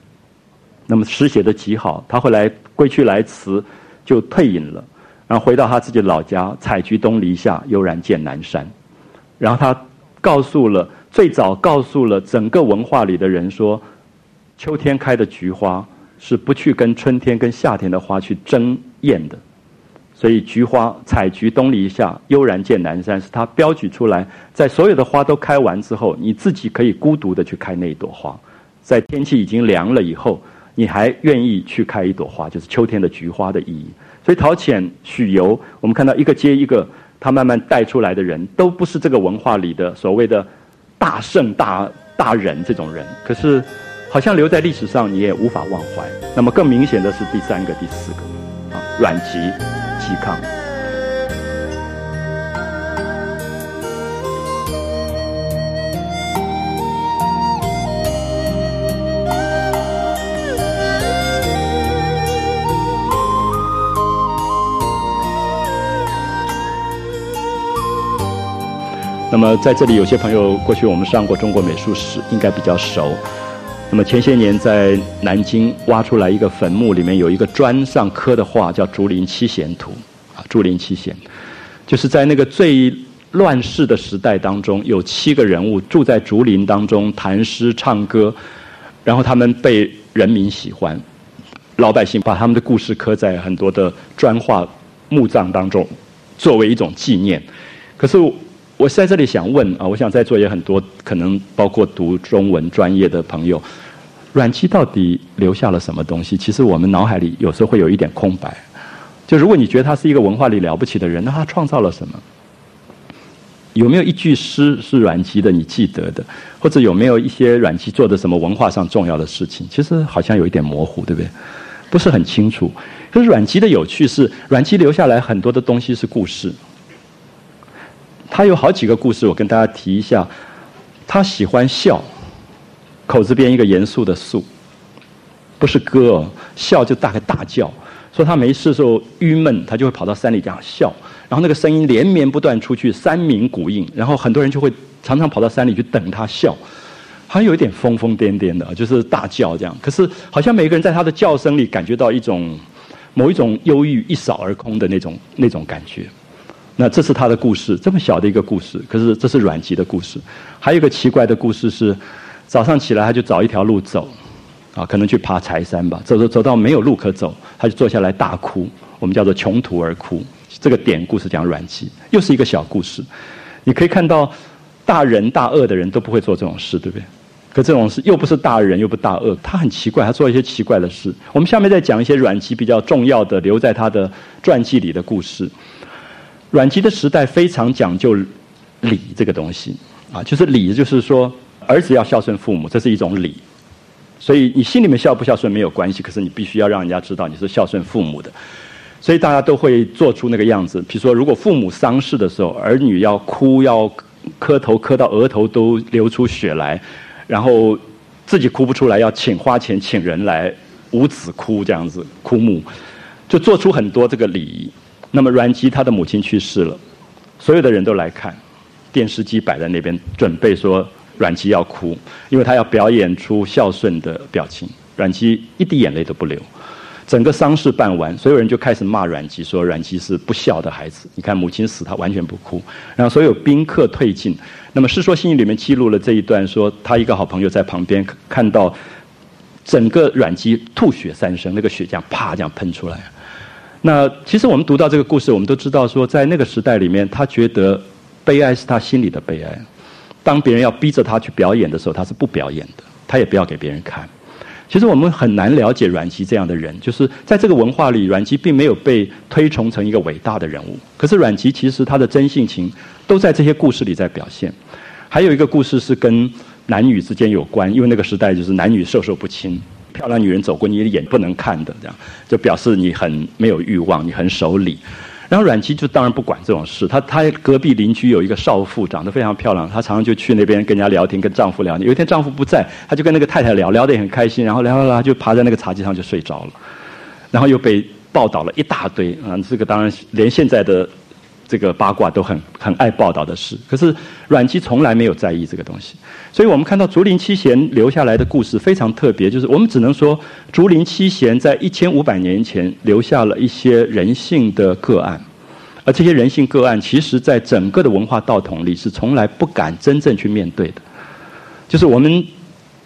那么诗写的极好，他后来归去来辞，就退隐了，然后回到他自己老家，采菊东篱下，悠然见南山。然后他告诉了最早告诉了整个文化里的人说，秋天开的菊花是不去跟春天跟夏天的花去争艳的。所以，菊花采菊东篱下，悠然见南山，是他标举出来，在所有的花都开完之后，你自己可以孤独的去开那一朵花，在天气已经凉了以后，你还愿意去开一朵花，就是秋天的菊花的意义。所以，陶潜、许由，我们看到一个接一个，他慢慢带出来的人，都不是这个文化里的所谓的大圣、大大人这种人，可是好像留在历史上，你也无法忘怀。那么，更明显的是第三个、第四个，啊，阮籍。嵇康。那么在这里，有些朋友过去我们上过中国美术史，应该比较熟。那么前些年在南京挖出来一个坟墓，里面有一个砖上刻的画，叫《竹林七贤图》啊，《竹林七贤》，就是在那个最乱世的时代当中，有七个人物住在竹林当中，谈诗唱歌，然后他们被人民喜欢，老百姓把他们的故事刻在很多的砖画墓葬当中，作为一种纪念。可是。我在这里想问啊，我想在座也很多，可能包括读中文专业的朋友，阮籍到底留下了什么东西？其实我们脑海里有时候会有一点空白。就如果你觉得他是一个文化里了不起的人，那他创造了什么？有没有一句诗是阮籍的你记得的？或者有没有一些阮籍做的什么文化上重要的事情？其实好像有一点模糊，对不对？不是很清楚。可是阮籍的有趣是，阮籍留下来很多的东西是故事。他有好几个故事，我跟大家提一下。他喜欢笑，口字边一个严肃的肃，不是歌哦，笑就大概大叫。说他没事的时候郁闷，他就会跑到山里这样笑，然后那个声音连绵不断出去，山鸣谷应，然后很多人就会常常跑到山里去等他笑。好像有一点疯疯癫癫的，就是大叫这样。可是好像每个人在他的叫声里感觉到一种某一种忧郁一扫而空的那种那种感觉。那这是他的故事，这么小的一个故事，可是这是阮籍的故事。还有一个奇怪的故事是，早上起来他就找一条路走，啊，可能去爬柴山吧。走走走到没有路可走，他就坐下来大哭，我们叫做穷途而哭。这个典故是讲阮籍，又是一个小故事。你可以看到，大仁大恶的人都不会做这种事，对不对？可这种事又不是大人又不大恶，他很奇怪，他做一些奇怪的事。我们下面再讲一些阮籍比较重要的留在他的传记里的故事。阮籍的时代非常讲究礼这个东西啊，就是礼，就是说儿子要孝顺父母，这是一种礼。所以你心里面孝不孝顺没有关系，可是你必须要让人家知道你是孝顺父母的。所以大家都会做出那个样子。比如说，如果父母丧事的时候，儿女要哭，要磕头磕到额头都流出血来，然后自己哭不出来，要请花钱请人来五子哭这样子哭墓，就做出很多这个礼仪。那么阮籍他的母亲去世了，所有的人都来看，电视机摆在那边，准备说阮籍要哭，因为他要表演出孝顺的表情。阮籍一滴眼泪都不流，整个丧事办完，所有人就开始骂阮籍，说阮籍是不孝的孩子。你看母亲死，他完全不哭。然后所有宾客退尽。那么《世说新语》里面记录了这一段，说他一个好朋友在旁边看到整个阮籍吐血三升，那个血这样啪这样喷出来。那其实我们读到这个故事，我们都知道说，在那个时代里面，他觉得悲哀是他心里的悲哀。当别人要逼着他去表演的时候，他是不表演的，他也不要给别人看。其实我们很难了解阮籍这样的人，就是在这个文化里，阮籍并没有被推崇成一个伟大的人物。可是阮籍其实他的真性情都在这些故事里在表现。还有一个故事是跟男女之间有关，因为那个时代就是男女授受不亲。漂亮女人走过你的眼不能看的，这样就表示你很没有欲望，你很守礼。然后阮籍就当然不管这种事，他他隔壁邻居有一个少妇，长得非常漂亮，她常常就去那边跟人家聊天，跟丈夫聊天。有一天丈夫不在，她就跟那个太太聊聊得也很开心，然后聊聊聊就趴在那个茶几上就睡着了，然后又被报道了一大堆啊！这个当然连现在的这个八卦都很很爱报道的事。可是阮籍从来没有在意这个东西，所以我们看到竹林七贤留下来的故事非常特别，就是我们只能说竹林七贤在一千五百年前留下了一些人性的个案，而这些人性个案，其实在整个的文化道统里是从来不敢真正去面对的，就是我们。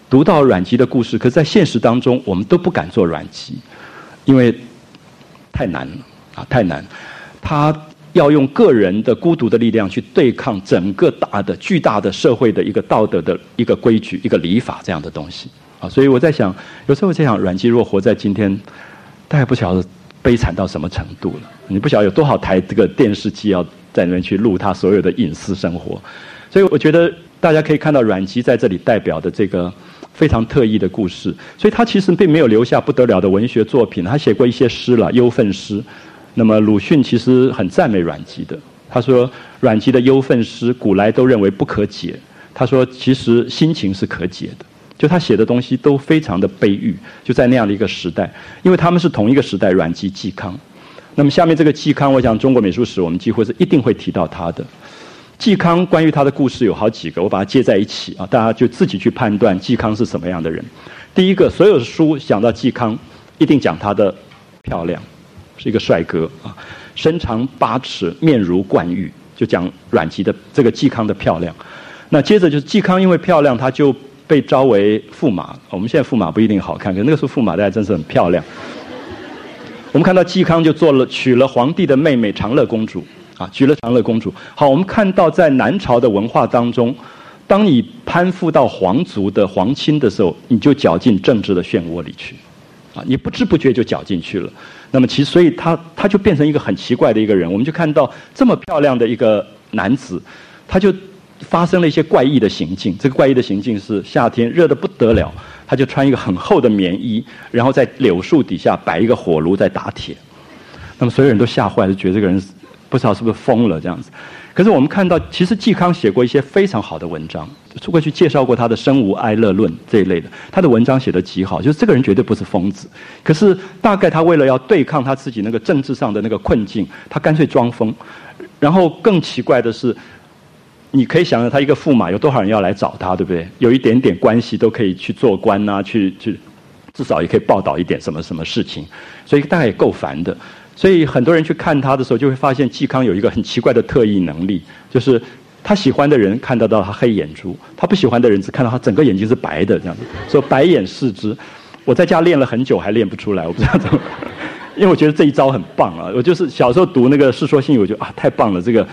读到阮籍的故事，可是在现实当中，我们都不敢做阮籍，因为太难了啊，太难。他要用个人的孤独的力量去对抗整个大的、巨大的社会的一个道德的一个规矩、一个礼法这样的东西啊。所以我在想，有时候我在想，阮籍若活在今天，大概不晓得悲惨到什么程度了。你不晓得有多少台这个电视机要在那边去录他所有的隐私生活。所以我觉得大家可以看到阮籍在这里代表的这个。非常特异的故事，所以他其实并没有留下不得了的文学作品。他写过一些诗了，忧愤诗。那么鲁迅其实很赞美阮籍的，他说阮籍的忧愤诗古来都认为不可解。他说其实心情是可解的，就他写的东西都非常的悲郁。就在那样的一个时代，因为他们是同一个时代，阮籍、嵇康。那么下面这个嵇康，我想中国美术史我们几乎是一定会提到他的。嵇康关于他的故事有好几个，我把它接在一起啊，大家就自己去判断嵇康是什么样的人。第一个，所有的书讲到嵇康，一定讲他的漂亮，是一个帅哥啊，身长八尺，面如冠玉，就讲阮籍的这个嵇康的漂亮。那接着就是嵇康因为漂亮，他就被招为驸马。我们现在驸马不一定好看，可那个时候驸马大家真是很漂亮。我们看到嵇康就做了娶了皇帝的妹妹长乐公主。啊，娶了长乐公主。好，我们看到在南朝的文化当中，当你攀附到皇族的皇亲的时候，你就搅进政治的漩涡里去，啊，你不知不觉就搅进去了。那么其实，所以他他就变成一个很奇怪的一个人。我们就看到这么漂亮的一个男子，他就发生了一些怪异的行径。这个怪异的行径是夏天热得不得了，他就穿一个很厚的棉衣，然后在柳树底下摆一个火炉在打铁。那么所有人都吓坏了，觉得这个人。不知道是不是疯了这样子，可是我们看到，其实嵇康写过一些非常好的文章，出过去介绍过他的《生无哀乐论》这一类的，他的文章写得极好，就是这个人绝对不是疯子。可是大概他为了要对抗他自己那个政治上的那个困境，他干脆装疯。然后更奇怪的是，你可以想象他一个驸马有多少人要来找他，对不对？有一点点关系都可以去做官呐，去去，至少也可以报道一点什么什么事情，所以大概也够烦的。所以很多人去看他的时候，就会发现嵇康有一个很奇怪的特异能力，就是他喜欢的人看得到他黑眼珠，他不喜欢的人只看到他整个眼睛是白的这样子，说白眼视之。我在家练了很久还练不出来，我不知道怎么，因为我觉得这一招很棒啊。我就是小时候读那个《世说新语》，我就啊太棒了。这个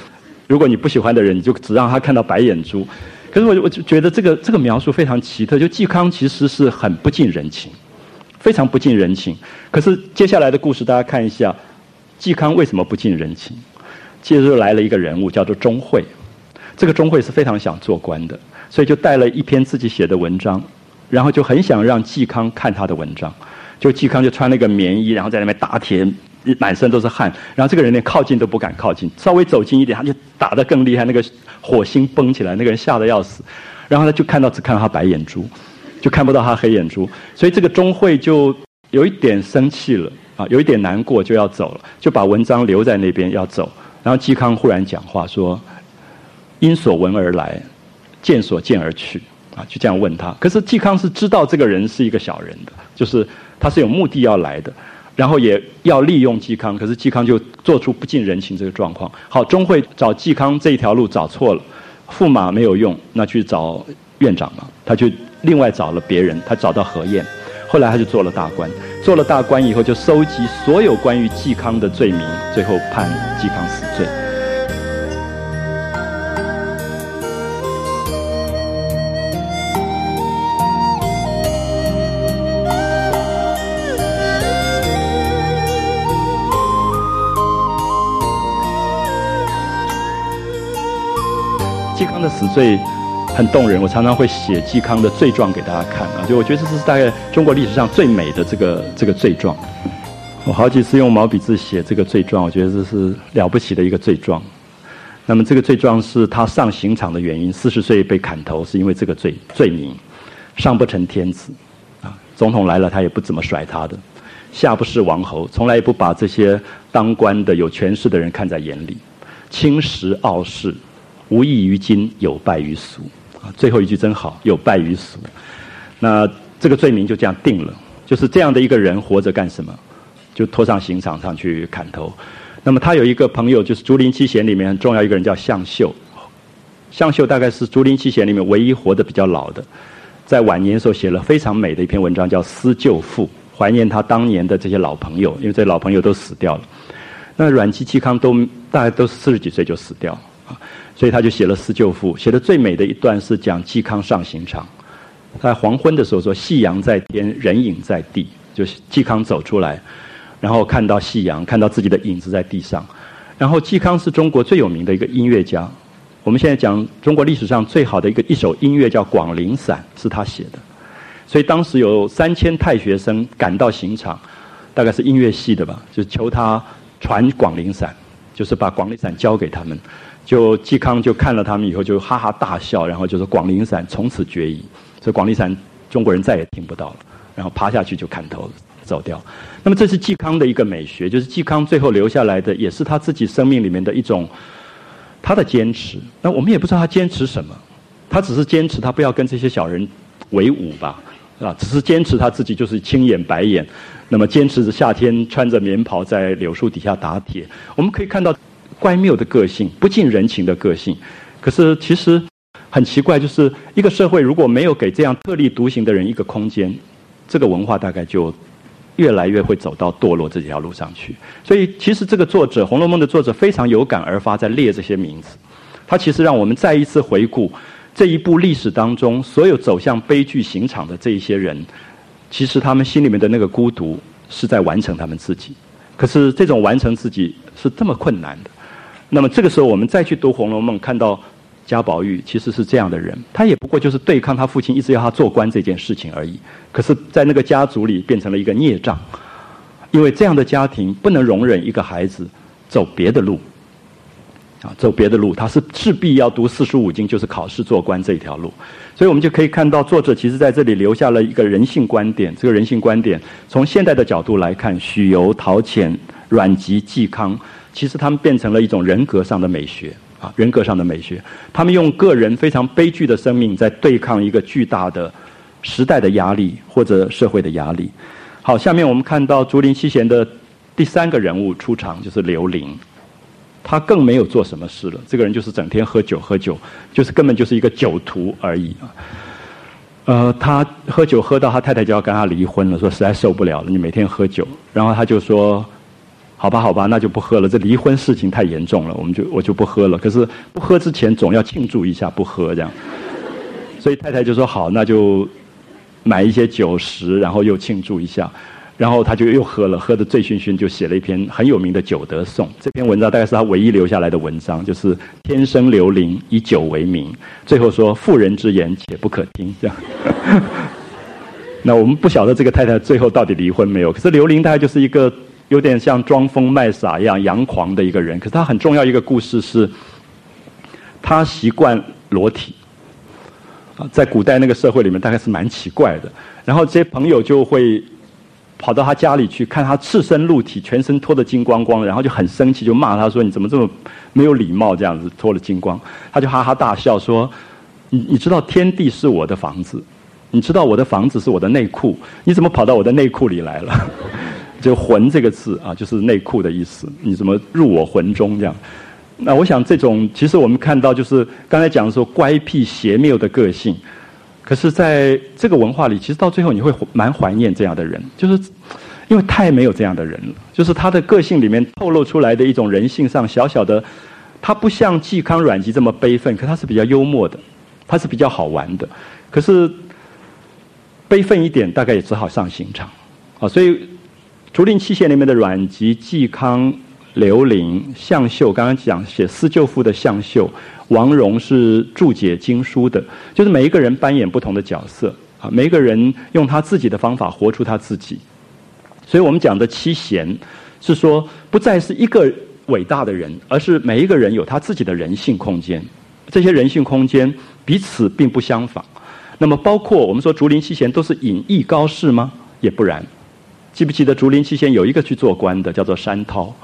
如果你不喜欢的人，你就只让他看到白眼珠。可是我我就觉得这个这个描述非常奇特，就嵇康其实是很不近人情，非常不近人情。可是接下来的故事大家看一下。嵇康为什么不近人情？接着又来了一个人物，叫做钟会。这个钟会是非常想做官的，所以就带了一篇自己写的文章，然后就很想让嵇康看他的文章。就嵇康就穿了一个棉衣，然后在那边打铁，满身都是汗。然后这个人连靠近都不敢靠近，稍微走近一点，他就打得更厉害，那个火星崩起来，那个人吓得要死。然后他就看到只看到他白眼珠，就看不到他黑眼珠，所以这个钟会就有一点生气了。啊，有一点难过就要走了，就把文章留在那边要走。然后嵇康忽然讲话说：“因所闻而来，见所见而去。”啊，就这样问他。可是嵇康是知道这个人是一个小人的，就是他是有目的要来的，然后也要利用嵇康。可是嵇康就做出不近人情这个状况。好，钟会找嵇康这一条路找错了，驸马没有用，那去找院长嘛。他就另外找了别人，他找到何晏。后来他就做了大官，做了大官以后就收集所有关于嵇康的罪名，最后判嵇康死罪。嵇康的死罪。很动人，我常常会写嵇康的罪状给大家看啊，就我觉得这是大概中国历史上最美的这个这个罪状。我好几次用毛笔字写这个罪状，我觉得这是了不起的一个罪状。那么这个罪状是他上刑场的原因，四十岁被砍头是因为这个罪罪名，上不成天子啊，总统来了他也不怎么甩他的，下不是王侯，从来也不把这些当官的有权势的人看在眼里。轻识傲世，无益于今，有败于俗。啊，最后一句真好，有败于俗。那这个罪名就这样定了，就是这样的一个人活着干什么？就拖上刑场上去砍头。那么他有一个朋友，就是竹林七贤里面很重要一个人叫向秀。向秀大概是竹林七贤里面唯一活得比较老的，在晚年的时候写了非常美的一篇文章，叫《思旧赋》，怀念他当年的这些老朋友，因为这老朋友都死掉了。那阮籍、嵇康都大概都四十几岁就死掉啊，所以他就写了《思旧赋》，写的最美的一段是讲嵇康上刑场，在黄昏的时候说：“夕阳在天，人影在地。”就是嵇康走出来，然后看到夕阳，看到自己的影子在地上。然后嵇康是中国最有名的一个音乐家。我们现在讲中国历史上最好的一个一首音乐叫《广陵散》，是他写的。所以当时有三千太学生赶到刑场，大概是音乐系的吧，就求他传《广陵散》，就是把《广陵散》交给他们。就嵇康就看了他们以后，就哈哈大笑，然后就说《广陵散》从此绝矣。所以《广陵散》中国人再也听不到了，然后趴下去就砍头走掉。那么这是嵇康的一个美学，就是嵇康最后留下来的，也是他自己生命里面的一种。他的坚持，那我们也不知道他坚持什么，他只是坚持他不要跟这些小人为伍吧，啊，只是坚持他自己就是青眼白眼，那么坚持着夏天穿着棉袍在柳树底下打铁。我们可以看到乖谬的个性，不近人情的个性。可是其实很奇怪，就是一个社会如果没有给这样特立独行的人一个空间，这个文化大概就。越来越会走到堕落这条路上去，所以其实这个作者《红楼梦》的作者非常有感而发，在列这些名字。他其实让我们再一次回顾这一部历史当中所有走向悲剧刑场的这一些人，其实他们心里面的那个孤独是在完成他们自己。可是这种完成自己是这么困难的。那么这个时候，我们再去读《红楼梦》，看到。贾宝玉其实是这样的人，他也不过就是对抗他父亲一直要他做官这件事情而已。可是，在那个家族里变成了一个孽障，因为这样的家庭不能容忍一个孩子走别的路，啊，走别的路，他是势必要读四书五经，就是考试做官这一条路。所以我们就可以看到，作者其实在这里留下了一个人性观点。这个人性观点，从现代的角度来看，许由、陶潜、阮籍、嵇康，其实他们变成了一种人格上的美学。啊，人格上的美学，他们用个人非常悲剧的生命在对抗一个巨大的时代的压力或者社会的压力。好，下面我们看到竹林七贤的第三个人物出场，就是刘伶。他更没有做什么事了，这个人就是整天喝酒，喝酒就是根本就是一个酒徒而已啊。呃，他喝酒喝到他太太就要跟他离婚了，说实在受不了了，你每天喝酒，然后他就说。好吧，好吧，那就不喝了。这离婚事情太严重了，我们就我就不喝了。可是不喝之前总要庆祝一下，不喝这样。所以太太就说好，那就买一些酒食，然后又庆祝一下。然后他就又喝了，喝得醉醺醺，就写了一篇很有名的《酒德颂》。这篇文章大概是他唯一留下来的文章，就是“天生刘伶，以酒为名”。最后说：“妇人之言，且不可听。”这样。(laughs) 那我们不晓得这个太太最后到底离婚没有？可是刘伶大概就是一个。有点像装疯卖傻一样阳狂的一个人，可是他很重要一个故事是，他习惯裸体，啊，在古代那个社会里面大概是蛮奇怪的。然后这些朋友就会跑到他家里去看他赤身露体，全身脱得精光光，然后就很生气，就骂他说：“你怎么这么没有礼貌？这样子脱了精光。”他就哈哈大笑说：“你你知道天地是我的房子，你知道我的房子是我的内裤，(laughs) 你怎么跑到我的内裤里来了？”就“魂”这个字啊，就是内裤的意思。你怎么入我魂中这样？那我想，这种其实我们看到，就是刚才讲的说乖僻邪谬的个性。可是，在这个文化里，其实到最后你会蛮怀念这样的人，就是因为太没有这样的人了。就是他的个性里面透露出来的一种人性上小小的，他不像嵇康、阮籍这么悲愤，可他是比较幽默的，他是比较好玩的。可是悲愤一点，大概也只好上刑场啊。所以。竹林七贤里面的阮籍、嵇康、刘伶、向秀，刚刚讲写《思旧赋》的向秀，王戎是注解经书的，就是每一个人扮演不同的角色啊，每一个人用他自己的方法活出他自己。所以我们讲的七贤，是说不再是一个伟大的人，而是每一个人有他自己的人性空间。这些人性空间彼此并不相仿。那么，包括我们说竹林七贤都是隐逸高士吗？也不然。记不记得竹林七贤有一个去做官的，叫做山涛。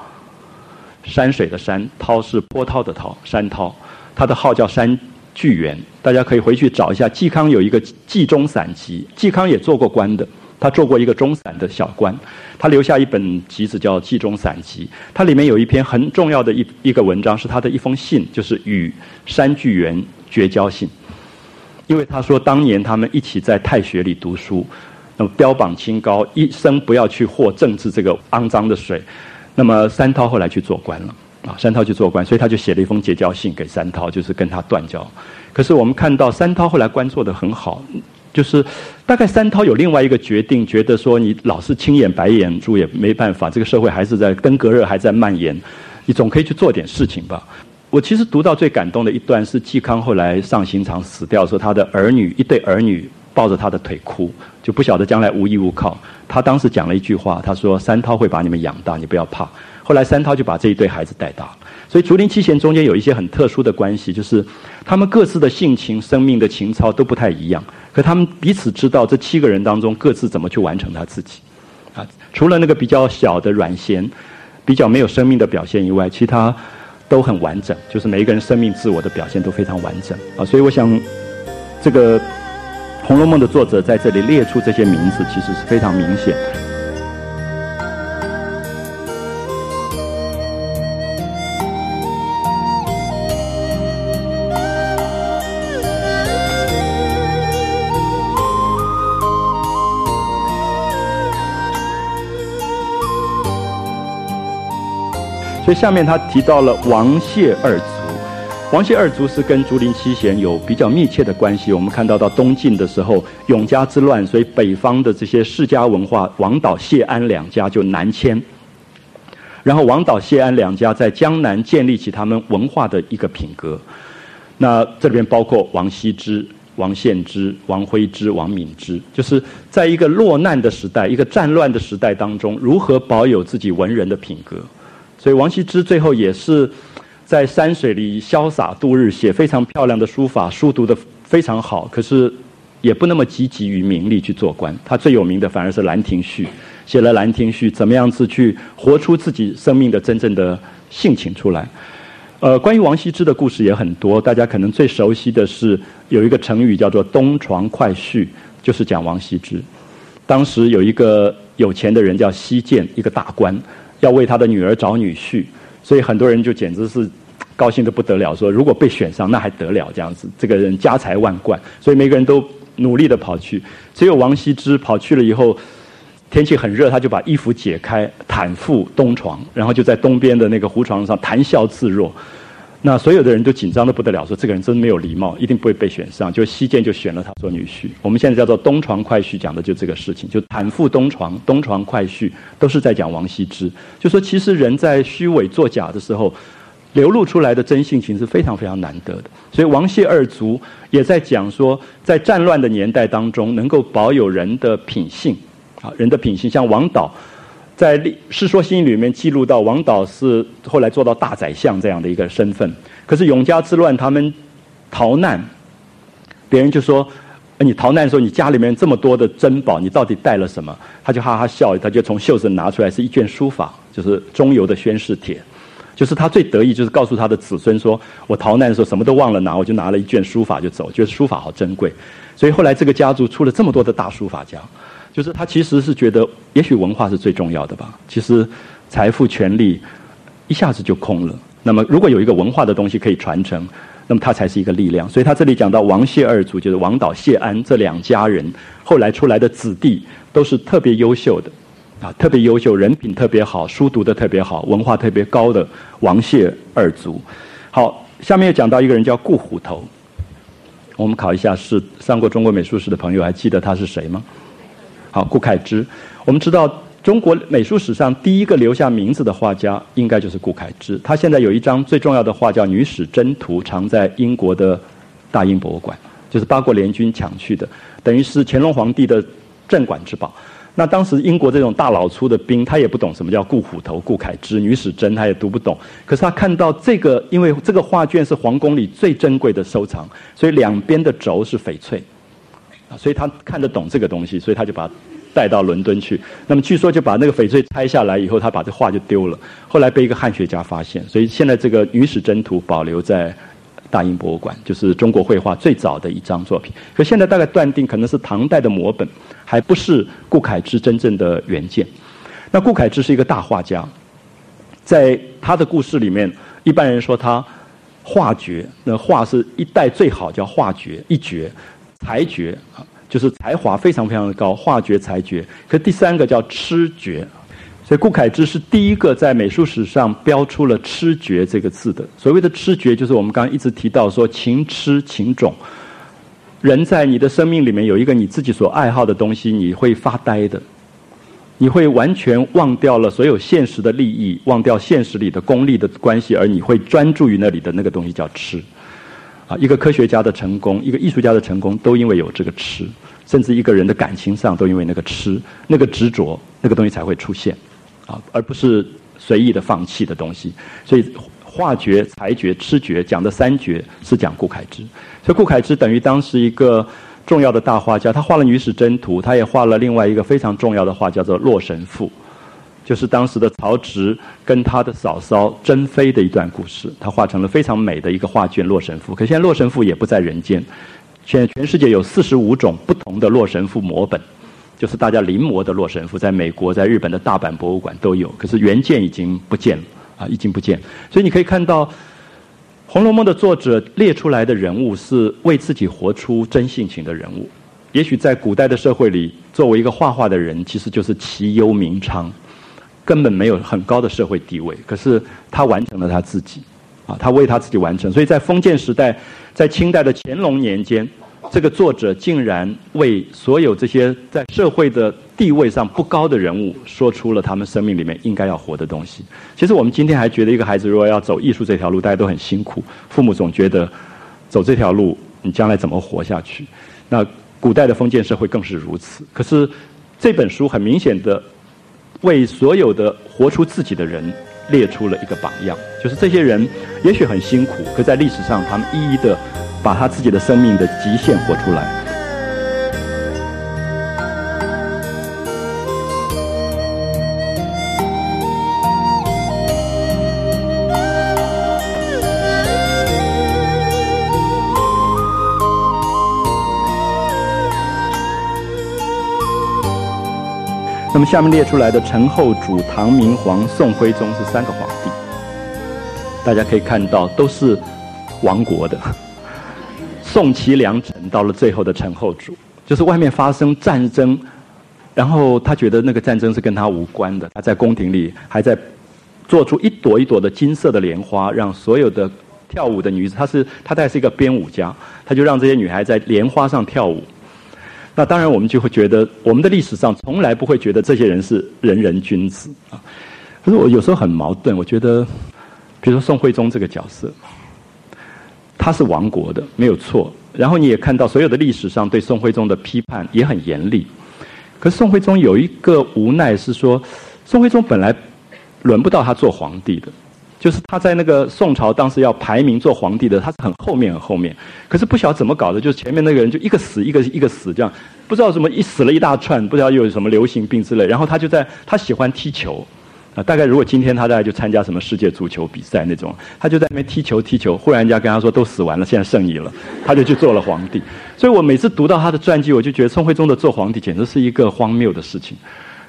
山水的山，涛是波涛的涛，山涛。他的号叫山巨源，大家可以回去找一下。嵇康有一个《冀中散集》，嵇康也做过官的，他做过一个中散的小官，他留下一本集子叫《冀中散集》，它里面有一篇很重要的一一个文章，是他的一封信，就是与山巨源绝交信。因为他说当年他们一起在太学里读书，那么标榜清高，一生不要去和政治这个肮脏的水。那么山涛后来去做官了。啊，山涛去做官，所以他就写了一封结交信给山涛，就是跟他断交。可是我们看到山涛后来官做得很好，就是大概山涛有另外一个决定，觉得说你老是青眼白眼珠也没办法，这个社会还是在登革热还在蔓延，你总可以去做点事情吧。我其实读到最感动的一段是嵇康后来上刑场死掉的时候，他的儿女一对儿女抱着他的腿哭，就不晓得将来无依无靠。他当时讲了一句话，他说：“三涛会把你们养大，你不要怕。”后来三涛就把这一对孩子带大，所以竹林七贤中间有一些很特殊的关系，就是他们各自的性情、生命的情操都不太一样，可他们彼此知道这七个人当中各自怎么去完成他自己。啊，除了那个比较小的阮咸，比较没有生命的表现以外，其他都很完整，就是每一个人生命自我的表现都非常完整。啊，所以我想，这个《红楼梦》的作者在这里列出这些名字，其实是非常明显的。所以下面他提到了王谢二字，王谢二族是跟竹林七贤有比较密切的关系。我们看到到东晋的时候，永嘉之乱，所以北方的这些世家文化，王导、谢安两家就南迁。然后王导、谢安两家在江南建立起他们文化的一个品格。那这里边包括王羲之、王献之、王徽之、王敏之，就是在一个落难的时代、一个战乱的时代当中，如何保有自己文人的品格。所以王羲之最后也是在山水里潇洒度日，写非常漂亮的书法，书读得非常好。可是也不那么积极于名利去做官。他最有名的反而是《兰亭序》，写了《兰亭序》，怎么样子去活出自己生命的真正的性情出来？呃，关于王羲之的故事也很多，大家可能最熟悉的是有一个成语叫做“东床快婿”，就是讲王羲之。当时有一个有钱的人叫西涧，一个大官。要为他的女儿找女婿，所以很多人就简直是高兴的不得了，说如果被选上，那还得了？这样子，这个人家财万贯，所以每个人都努力地跑去。只有王羲之跑去了以后，天气很热，他就把衣服解开，袒腹东床，然后就在东边的那个湖床上谈笑自若。那所有的人都紧张的不得了，说这个人真没有礼貌，一定不会被选上。就西涧就选了他做女婿。我们现在叫做东床快婿，讲的就这个事情，就坦腹东床，东床快婿，都是在讲王羲之。就说其实人在虚伪作假的时候，流露出来的真性情是非常非常难得的。所以王谢二族也在讲说，在战乱的年代当中，能够保有人的品性，啊，人的品性，像王导。在《世说新语》里面记录到，王导是后来做到大宰相这样的一个身份。可是永嘉之乱，他们逃难，别人就说：“你逃难的时候，你家里面这么多的珍宝，你到底带了什么？”他就哈哈笑，他就从袖子拿出来是一卷书法，就是中游的宣誓帖。就是他最得意，就是告诉他的子孙说：“我逃难的时候什么都忘了拿，我就拿了一卷书法就走，觉得书法好珍贵。”所以后来这个家族出了这么多的大书法家。就是他其实是觉得，也许文化是最重要的吧。其实，财富、权力一下子就空了。那么，如果有一个文化的东西可以传承，那么它才是一个力量。所以他这里讲到王谢二族，就是王导、谢安这两家人，后来出来的子弟都是特别优秀的，啊，特别优秀，人品特别好，书读的特别好，文化特别高的王谢二族。好，下面又讲到一个人叫顾虎头。我们考一下，是上过中国美术史的朋友还记得他是谁吗？好，顾恺之。我们知道，中国美术史上第一个留下名字的画家，应该就是顾恺之。他现在有一张最重要的画叫《女史箴图》，藏在英国的大英博物馆，就是八国联军抢去的，等于是乾隆皇帝的镇馆之宝。那当时英国这种大老粗的兵，他也不懂什么叫顾虎头、顾恺之、女史箴，他也读不懂。可是他看到这个，因为这个画卷是皇宫里最珍贵的收藏，所以两边的轴是翡翠。所以他看得懂这个东西，所以他就把带到伦敦去。那么据说就把那个翡翠拆下来以后，他把这画就丢了。后来被一个汉学家发现，所以现在这个女史箴图保留在大英博物馆，就是中国绘画最早的一张作品。可现在大概断定可能是唐代的摹本，还不是顾恺之真正的原件。那顾恺之是一个大画家，在他的故事里面，一般人说他画绝，那画是一代最好，叫画绝一绝，才绝啊。就是才华非常非常的高，画觉才绝。可第三个叫痴绝，所以顾恺之是第一个在美术史上标出了“痴绝”这个字的。所谓的痴绝，就是我们刚刚一直提到说情痴情种。人在你的生命里面有一个你自己所爱好的东西，你会发呆的，你会完全忘掉了所有现实的利益，忘掉现实里的功利的关系，而你会专注于那里的那个东西叫痴。啊，一个科学家的成功，一个艺术家的成功，都因为有这个痴，甚至一个人的感情上都因为那个痴、那个执着，那个东西才会出现，啊，而不是随意的放弃的东西。所以，画觉、才觉、痴觉讲的三绝是讲顾恺之。所以，顾恺之等于当时一个重要的大画家，他画了《女史箴图》，他也画了另外一个非常重要的画，叫做《洛神赋》。就是当时的曹植跟他的嫂嫂珍妃的一段故事，他画成了非常美的一个画卷《洛神赋》。可现在《洛神赋》也不在人间，现在全世界有四十五种不同的《洛神赋》摹本，就是大家临摹的《洛神赋》，在美国、在日本的大阪博物馆都有。可是原件已经不见了啊，已经不见。所以你可以看到，《红楼梦》的作者列出来的人物是为自己活出真性情的人物。也许在古代的社会里，作为一个画画的人，其实就是其忧明昌。根本没有很高的社会地位，可是他完成了他自己，啊，他为他自己完成。所以在封建时代，在清代的乾隆年间，这个作者竟然为所有这些在社会的地位上不高的人物，说出了他们生命里面应该要活的东西。其实我们今天还觉得，一个孩子如果要走艺术这条路，大家都很辛苦，父母总觉得走这条路，你将来怎么活下去？那古代的封建社会更是如此。可是这本书很明显的。为所有的活出自己的人列出了一个榜样，就是这些人也许很辛苦，可在历史上他们一一的把他自己的生命的极限活出来。那么下面列出来的陈后主、唐明皇、宋徽宗是三个皇帝，大家可以看到都是亡国的。宋齐梁陈到了最后的陈后主，就是外面发生战争，然后他觉得那个战争是跟他无关的，他在宫廷里还在做出一朵一朵的金色的莲花，让所有的跳舞的女子，他是他还是一个编舞家，他就让这些女孩在莲花上跳舞。那当然，我们就会觉得，我们的历史上从来不会觉得这些人是仁人君子啊。可是我有时候很矛盾，我觉得，比如说宋徽宗这个角色，他是亡国的，没有错。然后你也看到，所有的历史上对宋徽宗的批判也很严厉。可是宋徽宗有一个无奈是说，宋徽宗本来轮不到他做皇帝的。就是他在那个宋朝当时要排名做皇帝的，他是很后面很后面，可是不晓得怎么搞的，就是前面那个人就一个死一个一个死这样，不知道什么一死了一大串，不知道有什么流行病之类，然后他就在他喜欢踢球，啊，大概如果今天他大概就参加什么世界足球比赛那种，他就在那边踢球踢球，忽然人家跟他说都死完了，现在剩你了，他就去做了皇帝。所以我每次读到他的传记，我就觉得宋徽宗的做皇帝简直是一个荒谬的事情。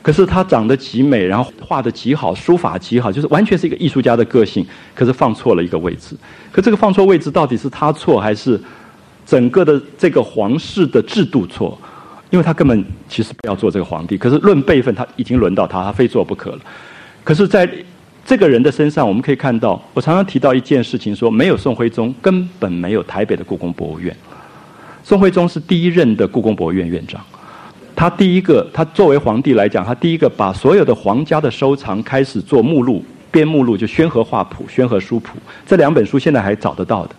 可是他长得极美，然后画的极好，书法极好，就是完全是一个艺术家的个性。可是放错了一个位置，可这个放错位置到底是他错，还是整个的这个皇室的制度错？因为他根本其实不要做这个皇帝。可是论辈分，他已经轮到他，他非做不可了。可是在这个人的身上，我们可以看到，我常常提到一件事情，说没有宋徽宗，根本没有台北的故宫博物院。宋徽宗是第一任的故宫博物院院长。他第一个，他作为皇帝来讲，他第一个把所有的皇家的收藏开始做目录，编目录就《宣和画谱》《宣和书谱》这两本书现在还找得到的，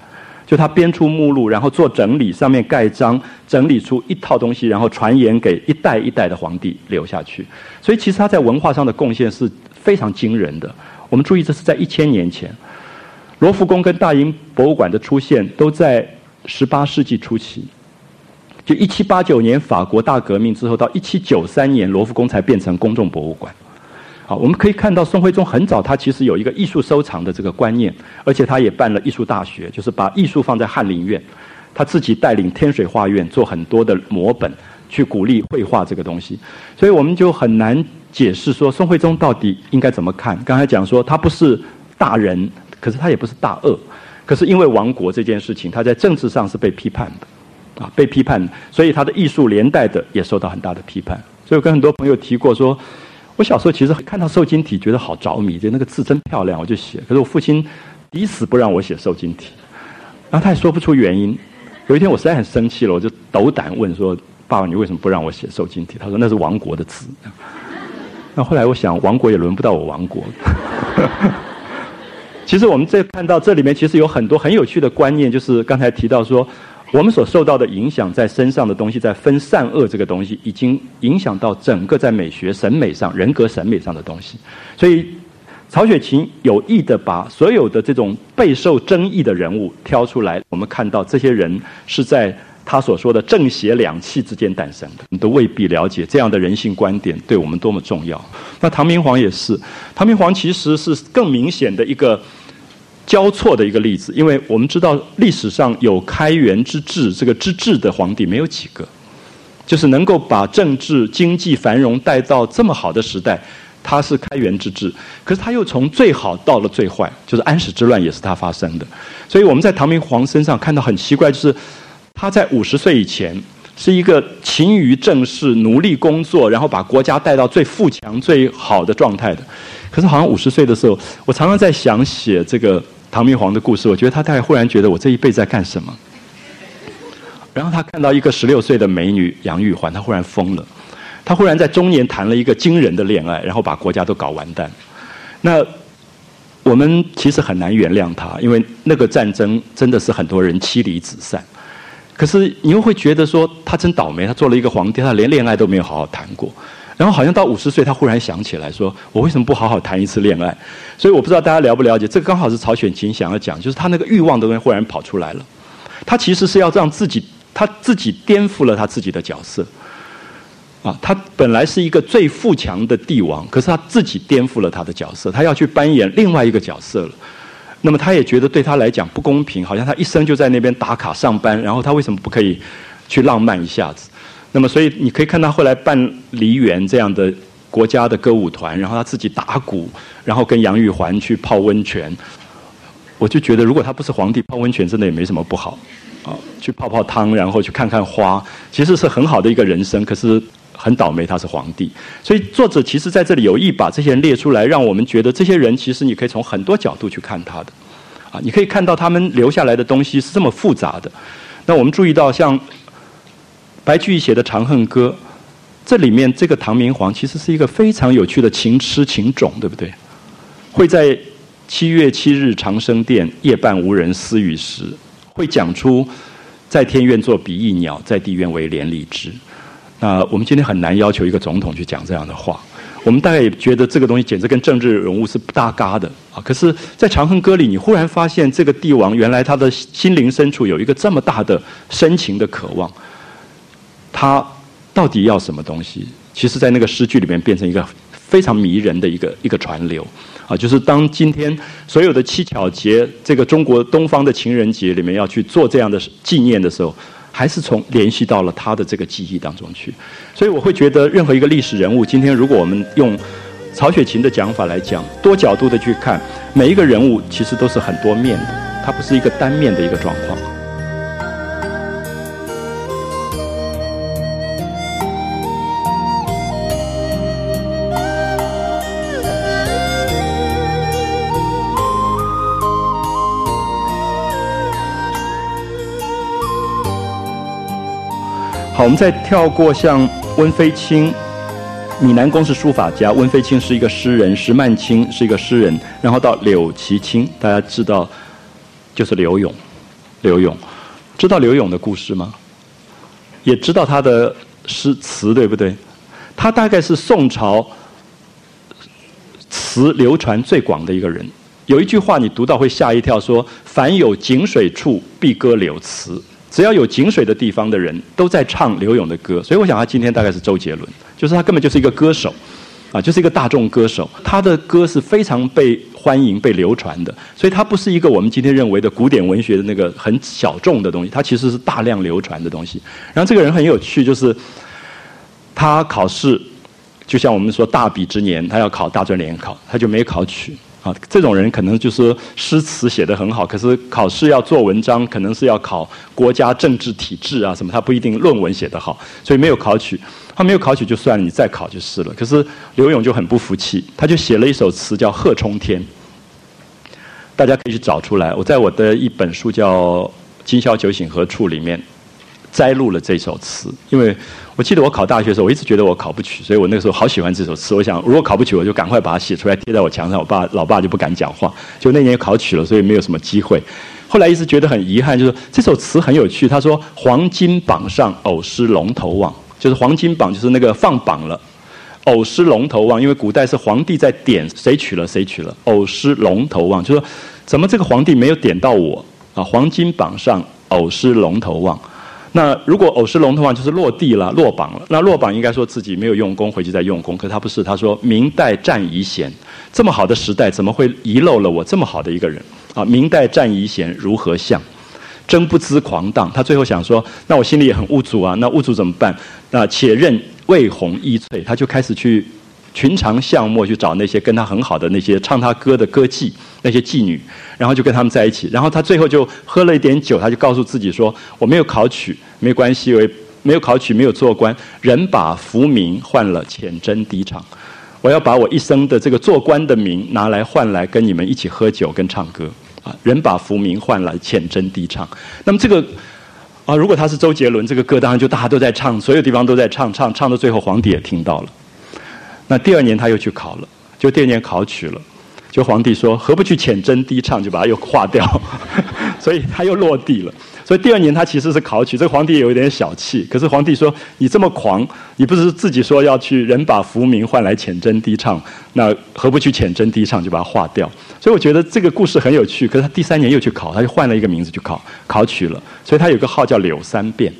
就他编出目录，然后做整理，上面盖章，整理出一套东西，然后传言给一代一代的皇帝留下去。所以其实他在文化上的贡献是非常惊人的。我们注意，这是在一千年前，罗浮宫跟大英博物馆的出现都在十八世纪初期。就一七八九年法国大革命之后，到一七九三年罗浮宫才变成公众博物馆。好，我们可以看到宋徽宗很早，他其实有一个艺术收藏的这个观念，而且他也办了艺术大学，就是把艺术放在翰林院，他自己带领天水画院做很多的摹本，去鼓励绘画这个东西。所以我们就很难解释说宋徽宗到底应该怎么看。刚才讲说他不是大人，可是他也不是大恶，可是因为亡国这件事情，他在政治上是被批判的，啊，被批判，所以他的艺术连带的也受到很大的批判。所以我跟很多朋友提过说。我小时候其实看到瘦金体，觉得好着迷，就那个字真漂亮，我就写。可是我父亲抵死不让我写瘦金体，然后他也说不出原因。有一天我实在很生气了，我就斗胆问说：“爸爸，你为什么不让我写瘦金体？”他说：“那是亡国的字。”那后来我想，亡国也轮不到我亡国。(laughs) 其实我们这看到这里面，其实有很多很有趣的观念，就是刚才提到说。我们所受到的影响，在身上的东西，在分善恶这个东西，已经影响到整个在美学审美上、人格审美上的东西。所以，曹雪芹有意的把所有的这种备受争议的人物挑出来，我们看到这些人是在他所说的正邪两气之间诞生的。你都未必了解这样的人性观点对我们多么重要。那唐明皇也是，唐明皇其实是更明显的一个。交错的一个例子，因为我们知道历史上有开元之治这个之治的皇帝没有几个，就是能够把政治经济繁荣带到这么好的时代，他是开元之治，可是他又从最好到了最坏，就是安史之乱也是他发生的，所以我们在唐明皇身上看到很奇怪，就是他在五十岁以前是一个勤于政事、努力工作，然后把国家带到最富强、最好的状态的，可是好像五十岁的时候，我常常在想写这个。唐明皇的故事，我觉得他大概忽然觉得我这一辈子在干什么。然后他看到一个十六岁的美女杨玉环，他忽然疯了。他忽然在中年谈了一个惊人的恋爱，然后把国家都搞完蛋。那我们其实很难原谅他，因为那个战争真的是很多人妻离子散。可是你又会觉得说他真倒霉，他做了一个皇帝，他连恋爱都没有好好谈过。然后好像到五十岁，他忽然想起来说：“我为什么不好好谈一次恋爱？”所以我不知道大家了不了解，这个刚好是曹雪芹想要讲，就是他那个欲望的东西忽然跑出来了。他其实是要让自己，他自己颠覆了他自己的角色。啊，他本来是一个最富强的帝王，可是他自己颠覆了他的角色，他要去扮演另外一个角色了。那么他也觉得对他来讲不公平，好像他一生就在那边打卡上班，然后他为什么不可以去浪漫一下子？那么，所以你可以看到后来办梨园这样的国家的歌舞团，然后他自己打鼓，然后跟杨玉环去泡温泉。我就觉得，如果他不是皇帝，泡温泉真的也没什么不好，啊，去泡泡汤，然后去看看花，其实是很好的一个人生。可是很倒霉，他是皇帝。所以作者其实在这里有意把这些人列出来，让我们觉得这些人其实你可以从很多角度去看他的，啊，你可以看到他们留下来的东西是这么复杂的。那我们注意到像。白居易写的《长恨歌》，这里面这个唐明皇其实是一个非常有趣的情痴情种，对不对？会在七月七日长生殿，夜半无人私语时，会讲出在天愿作比翼鸟，在地愿为连理枝。那我们今天很难要求一个总统去讲这样的话，我们大概也觉得这个东西简直跟政治人物是不搭嘎的啊。可是，在《长恨歌》里，你忽然发现这个帝王原来他的心灵深处有一个这么大的深情的渴望。他到底要什么东西？其实，在那个诗句里面，变成一个非常迷人的一个一个传流啊！就是当今天所有的七巧节，这个中国东方的情人节里面要去做这样的纪念的时候，还是从联系到了他的这个记忆当中去。所以，我会觉得任何一个历史人物，今天如果我们用曹雪芹的讲法来讲，多角度的去看每一个人物，其实都是很多面的，它不是一个单面的一个状况。好，我们再跳过像温飞卿，米南宫是书法家，温飞卿是一个诗人，石曼卿是一个诗人，然后到柳其清，大家知道就是柳永，柳永，知道柳永的故事吗？也知道他的诗词对不对？他大概是宋朝词流传最广的一个人。有一句话你读到会吓一跳，说凡有井水处，必歌柳词。只要有井水的地方的人都在唱刘勇的歌，所以我想他今天大概是周杰伦，就是他根本就是一个歌手，啊，就是一个大众歌手。他的歌是非常被欢迎、被流传的，所以他不是一个我们今天认为的古典文学的那个很小众的东西，他其实是大量流传的东西。然后这个人很有趣，就是他考试，就像我们说大比之年，他要考大专联考，他就没考取。啊，这种人可能就是诗词写得很好，可是考试要做文章，可能是要考国家政治体制啊什么，他不一定论文写得好，所以没有考取。他没有考取就算了，你再考就是了。可是刘勇就很不服气，他就写了一首词叫《贺冲天》，大家可以去找出来。我在我的一本书叫《今宵酒醒何处》里面。摘录了这首词，因为我记得我考大学的时候，我一直觉得我考不取，所以我那个时候好喜欢这首词。我想，如果考不取，我就赶快把它写出来贴在我墙上。我爸、老爸就不敢讲话。就那年考取了，所以没有什么机会。后来一直觉得很遗憾，就是这首词很有趣。他说：“黄金榜上偶失龙头望，就是黄金榜，就是那个放榜了，偶失龙头望。因为古代是皇帝在点谁取了谁取了，偶失龙头望，就说怎么这个皇帝没有点到我啊？黄金榜上偶失龙头望。”那如果偶失龙头望，就是落地了、落榜了。那落榜应该说自己没有用功，回去再用功。可他不是，他说明代战遗贤，这么好的时代，怎么会遗漏了我这么好的一个人？啊，明代战遗贤如何像？真不知狂荡。他最后想说，那我心里也很无助啊。那无助怎么办？那且任魏红衣翠，他就开始去。寻常巷陌去找那些跟他很好的那些唱他歌的歌妓，那些妓女，然后就跟他们在一起。然后他最后就喝了一点酒，他就告诉自己说：“我没有考取，没关系，为没有考取，没有做官，人把浮名换了浅斟低唱。我要把我一生的这个做官的名拿来换来跟你们一起喝酒跟唱歌啊！人把浮名换了浅斟低唱。那么这个啊，如果他是周杰伦，这个歌当然就大家都在唱，所有地方都在唱，唱唱到最后，皇帝也听到了。”那第二年他又去考了，就第二年考取了，就皇帝说何不去浅斟低唱，就把他又划掉，(laughs) 所以他又落地了。所以第二年他其实是考取，这个皇帝有一点小气。可是皇帝说你这么狂，你不是自己说要去人把浮名换来浅斟低唱，那何不去浅斟低唱，就把它划掉。所以我觉得这个故事很有趣。可是他第三年又去考，他就换了一个名字去考，考取了。所以他有个号叫柳三变。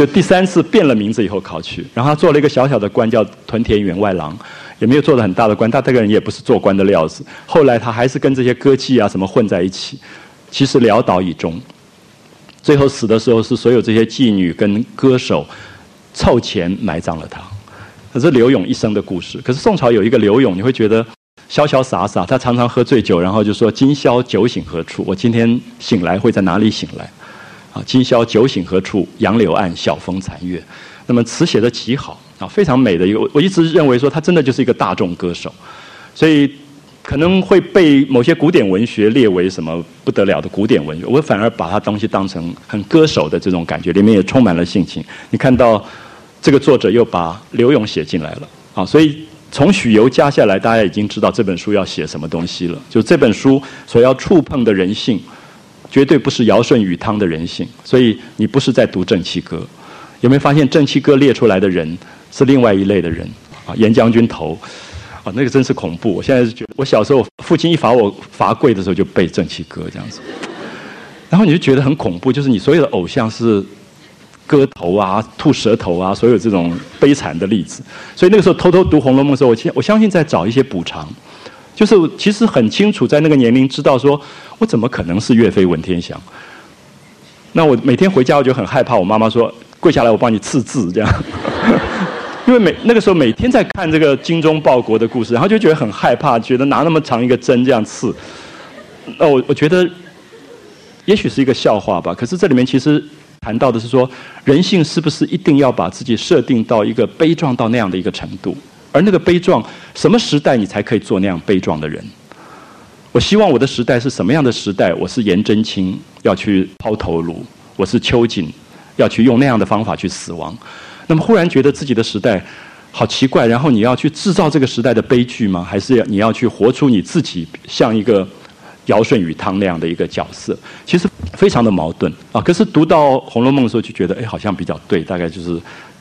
就第三次变了名字以后考取，然后他做了一个小小的官，叫屯田员外郎，也没有做的很大的官。他这个人也不是做官的料子。后来他还是跟这些歌妓啊什么混在一起，其实潦倒以终。最后死的时候是所有这些妓女跟歌手凑钱埋葬了他。这是刘勇一生的故事。可是宋朝有一个刘勇，你会觉得潇潇洒洒，他常常喝醉酒，然后就说：“今宵酒醒何处？我今天醒来会在哪里醒来？”啊，今宵酒醒何处？杨柳岸，晓风残月。那么词写的极好啊，非常美的一个。我一直认为说他真的就是一个大众歌手，所以可能会被某些古典文学列为什么不得了的古典文学。我反而把他东西当成很歌手的这种感觉，里面也充满了性情。你看到这个作者又把刘勇写进来了啊，所以从许由加下来，大家已经知道这本书要写什么东西了。就这本书所要触碰的人性。绝对不是尧舜禹汤的人性，所以你不是在读正气歌。有没有发现正气歌列出来的人是另外一类的人？啊，严将军头，啊，那个真是恐怖。我现在是觉得，我小时候父亲一罚我罚跪的时候就背正气歌这样子，然后你就觉得很恐怖，就是你所有的偶像是割头啊、吐舌头啊，所有这种悲惨的例子。所以那个时候偷偷读《红楼梦》的时候，我相我相信在找一些补偿。就是其实很清楚，在那个年龄知道说，我怎么可能是岳飞文天祥？那我每天回家我就很害怕，我妈妈说跪下来我帮你刺字这样，(laughs) 因为每那个时候每天在看这个精忠报国的故事，然后就觉得很害怕，觉得拿那么长一个针这样刺。那我我觉得也许是一个笑话吧，可是这里面其实谈到的是说，人性是不是一定要把自己设定到一个悲壮到那样的一个程度？而那个悲壮，什么时代你才可以做那样悲壮的人？我希望我的时代是什么样的时代？我是颜真卿要去抛头颅，我是秋瑾要去用那样的方法去死亡。那么忽然觉得自己的时代好奇怪，然后你要去制造这个时代的悲剧吗？还是你要去活出你自己像一个尧舜禹汤那样的一个角色？其实非常的矛盾啊！可是读到《红楼梦》的时候，就觉得哎，好像比较对，大概就是。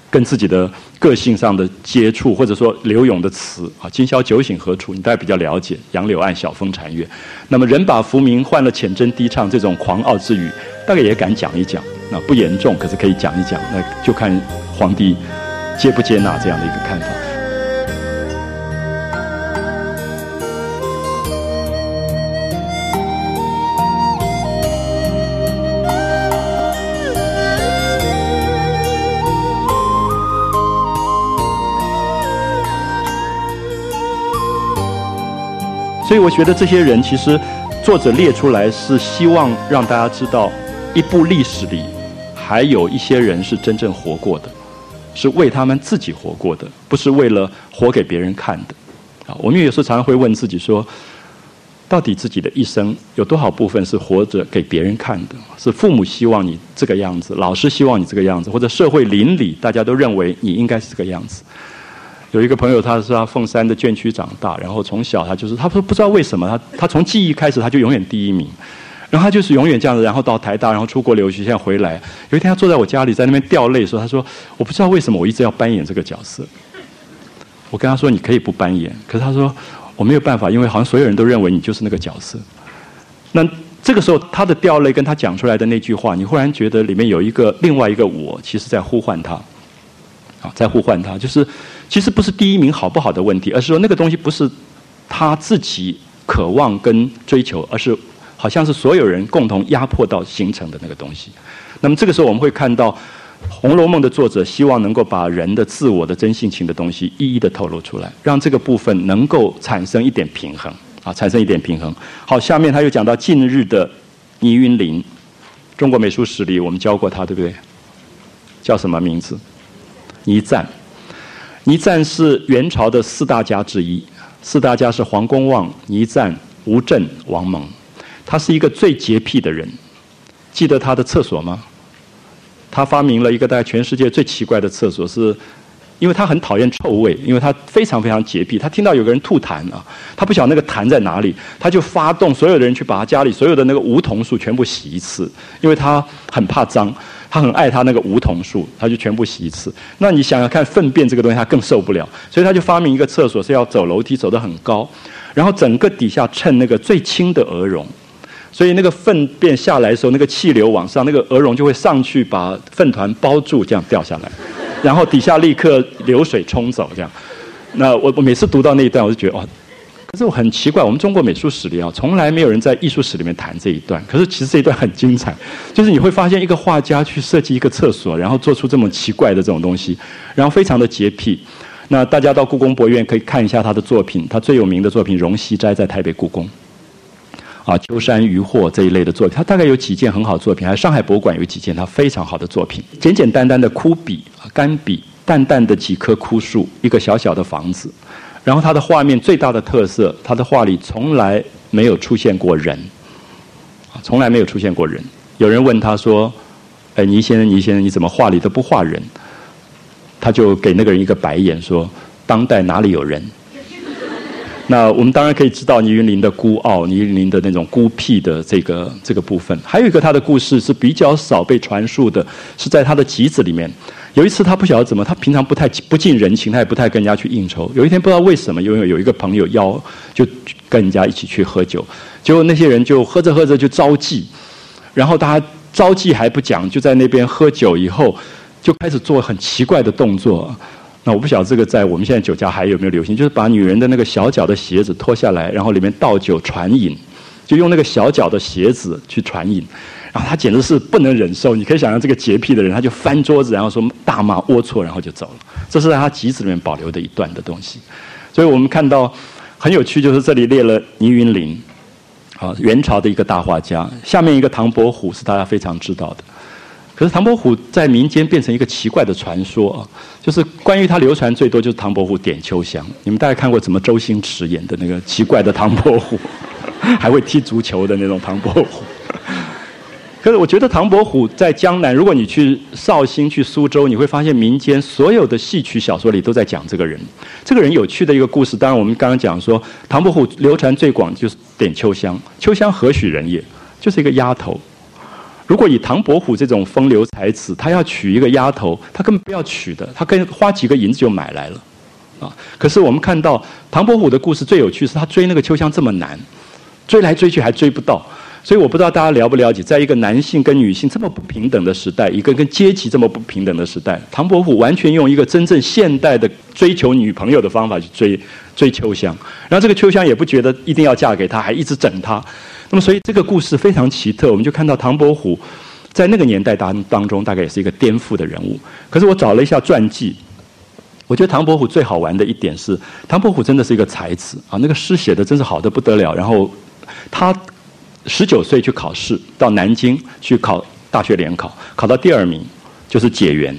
跟自己的个性上的接触，或者说柳永的词啊，“今宵酒醒何处”，你大概比较了解“杨柳岸，晓风残月”。那么“人把浮名换了浅斟低唱”这种狂傲之语，大概也敢讲一讲。那不严重，可是可以讲一讲，那就看皇帝接不接纳这样的一个看法。所以我觉得这些人其实，作者列出来是希望让大家知道，一部历史里还有一些人是真正活过的，是为他们自己活过的，不是为了活给别人看的。啊，我们有时候常常会问自己说，到底自己的一生有多少部分是活着给别人看的？是父母希望你这个样子，老师希望你这个样子，或者社会邻里大家都认为你应该是这个样子。有一个朋友，他是他凤山的眷区长大，然后从小他就是，他说不知道为什么，他他从记忆开始他就永远第一名，然后他就是永远这样子，然后到台大，然后出国留学，现在回来，有一天他坐在我家里，在那边掉泪说，他说我不知道为什么我一直要扮演这个角色。我跟他说你可以不扮演，可是他说我没有办法，因为好像所有人都认为你就是那个角色。那这个时候他的掉泪跟他讲出来的那句话，你忽然觉得里面有一个另外一个我，其实在呼唤他，啊，在呼唤他，就是。其实不是第一名好不好的问题，而是说那个东西不是他自己渴望跟追求，而是好像是所有人共同压迫到形成的那个东西。那么这个时候我们会看到《红楼梦》的作者希望能够把人的自我的真性情的东西一一的透露出来，让这个部分能够产生一点平衡啊，产生一点平衡。好，下面他又讲到近日的倪云林，中国美术史里我们教过他，对不对？叫什么名字？倪瓒。倪瓒是元朝的四大家之一，四大家是黄公望、倪瓒、吴镇、王蒙。他是一个最洁癖的人，记得他的厕所吗？他发明了一个在全世界最奇怪的厕所，是因为他很讨厌臭味，因为他非常非常洁癖。他听到有个人吐痰啊，他不晓得那个痰在哪里，他就发动所有的人去把他家里所有的那个梧桐树全部洗一次，因为他很怕脏。他很爱他那个梧桐树，他就全部洗一次。那你想想看，粪便这个东西他更受不了，所以他就发明一个厕所是要走楼梯走得很高，然后整个底下衬那个最轻的鹅绒，所以那个粪便下来的时候，那个气流往上，那个鹅绒就会上去把粪团包住，这样掉下来，然后底下立刻流水冲走，这样。那我我每次读到那一段，我就觉得哇。可是我很奇怪，我们中国美术史里啊，从来没有人在艺术史里面谈这一段。可是其实这一段很精彩，就是你会发现一个画家去设计一个厕所，然后做出这么奇怪的这种东西，然后非常的洁癖。那大家到故宫博物院可以看一下他的作品，他最有名的作品《荣西斋》在台北故宫。啊，秋山渔获这一类的作品，他大概有几件很好的作品，还有上海博物馆有几件他非常好的作品。简简单单的枯笔、干笔，淡淡的几棵枯树，一个小小的房子。然后他的画面最大的特色，他的画里从来没有出现过人，从来没有出现过人。有人问他说：“哎，倪先生，倪先生，你怎么画里都不画人？”他就给那个人一个白眼说：“当代哪里有人？” (laughs) 那我们当然可以知道倪云林的孤傲，倪云林的那种孤僻的这个这个部分。还有一个他的故事是比较少被传述的，是在他的集子里面。有一次，他不晓得怎么，他平常不太不近人情，他也不太跟人家去应酬。有一天，不知道为什么，因为有一个朋友邀，就跟人家一起去喝酒。结果那些人就喝着喝着就招妓，然后大家招妓还不讲，就在那边喝酒以后，就开始做很奇怪的动作。那我不晓得这个在我们现在酒家还有没有流行，就是把女人的那个小脚的鞋子脱下来，然后里面倒酒传饮，就用那个小脚的鞋子去传饮。然后他简直是不能忍受，你可以想象这个洁癖的人，他就翻桌子，然后说大骂龌龊，然后就走了。这是在他集子里面保留的一段的东西。所以我们看到很有趣，就是这里列了倪云林，啊，元朝的一个大画家。下面一个唐伯虎是大家非常知道的，可是唐伯虎在民间变成一个奇怪的传说啊，就是关于他流传最多就是唐伯虎点秋香。你们大概看过什么周星驰演的那个奇怪的唐伯虎，(laughs) 还会踢足球的那种唐伯虎。可是我觉得唐伯虎在江南，如果你去绍兴、去苏州，你会发现民间所有的戏曲小说里都在讲这个人。这个人有趣的一个故事，当然我们刚刚讲说，唐伯虎流传最广就是点秋香。秋香何许人也？就是一个丫头。如果以唐伯虎这种风流才子，他要娶一个丫头，他根本不要娶的，他跟花几个银子就买来了。啊！可是我们看到唐伯虎的故事最有趣，是他追那个秋香这么难，追来追去还追不到。所以我不知道大家了不了解，在一个男性跟女性这么不平等的时代，一个跟阶级这么不平等的时代，唐伯虎完全用一个真正现代的追求女朋友的方法去追 (laughs) 追秋香，然后这个秋香也不觉得一定要嫁给他，还一直整他。那么，所以这个故事非常奇特，我们就看到唐伯虎在那个年代当当中，大概也是一个颠覆的人物。可是我找了一下传记，我觉得唐伯虎最好玩的一点是，唐伯虎真的是一个才子啊，那个诗写的真是好的不得了。然后他十九岁去考试，到南京去考大学联考，考到第二名，就是解元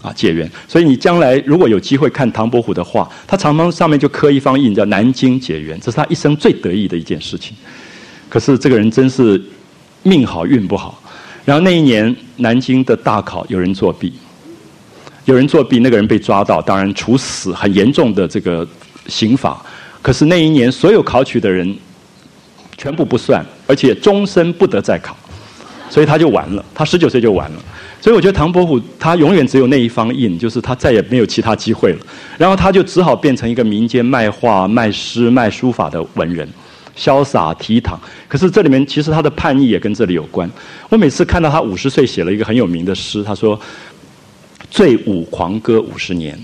啊，解元。所以你将来如果有机会看唐伯虎的画，他常常上面就刻一方印，叫南京解元，这是他一生最得意的一件事情。可是这个人真是命好运不好。然后那一年南京的大考有人作弊，有人作弊，那个人被抓到，当然处死，很严重的这个刑罚。可是那一年所有考取的人全部不算，而且终身不得再考，所以他就完了，他十九岁就完了。所以我觉得唐伯虎他永远只有那一方印，就是他再也没有其他机会了。然后他就只好变成一个民间卖画、卖诗、卖书法的文人。潇洒倜傥，可是这里面其实他的叛逆也跟这里有关。我每次看到他五十岁写了一个很有名的诗，他说：“醉舞狂歌五十年。”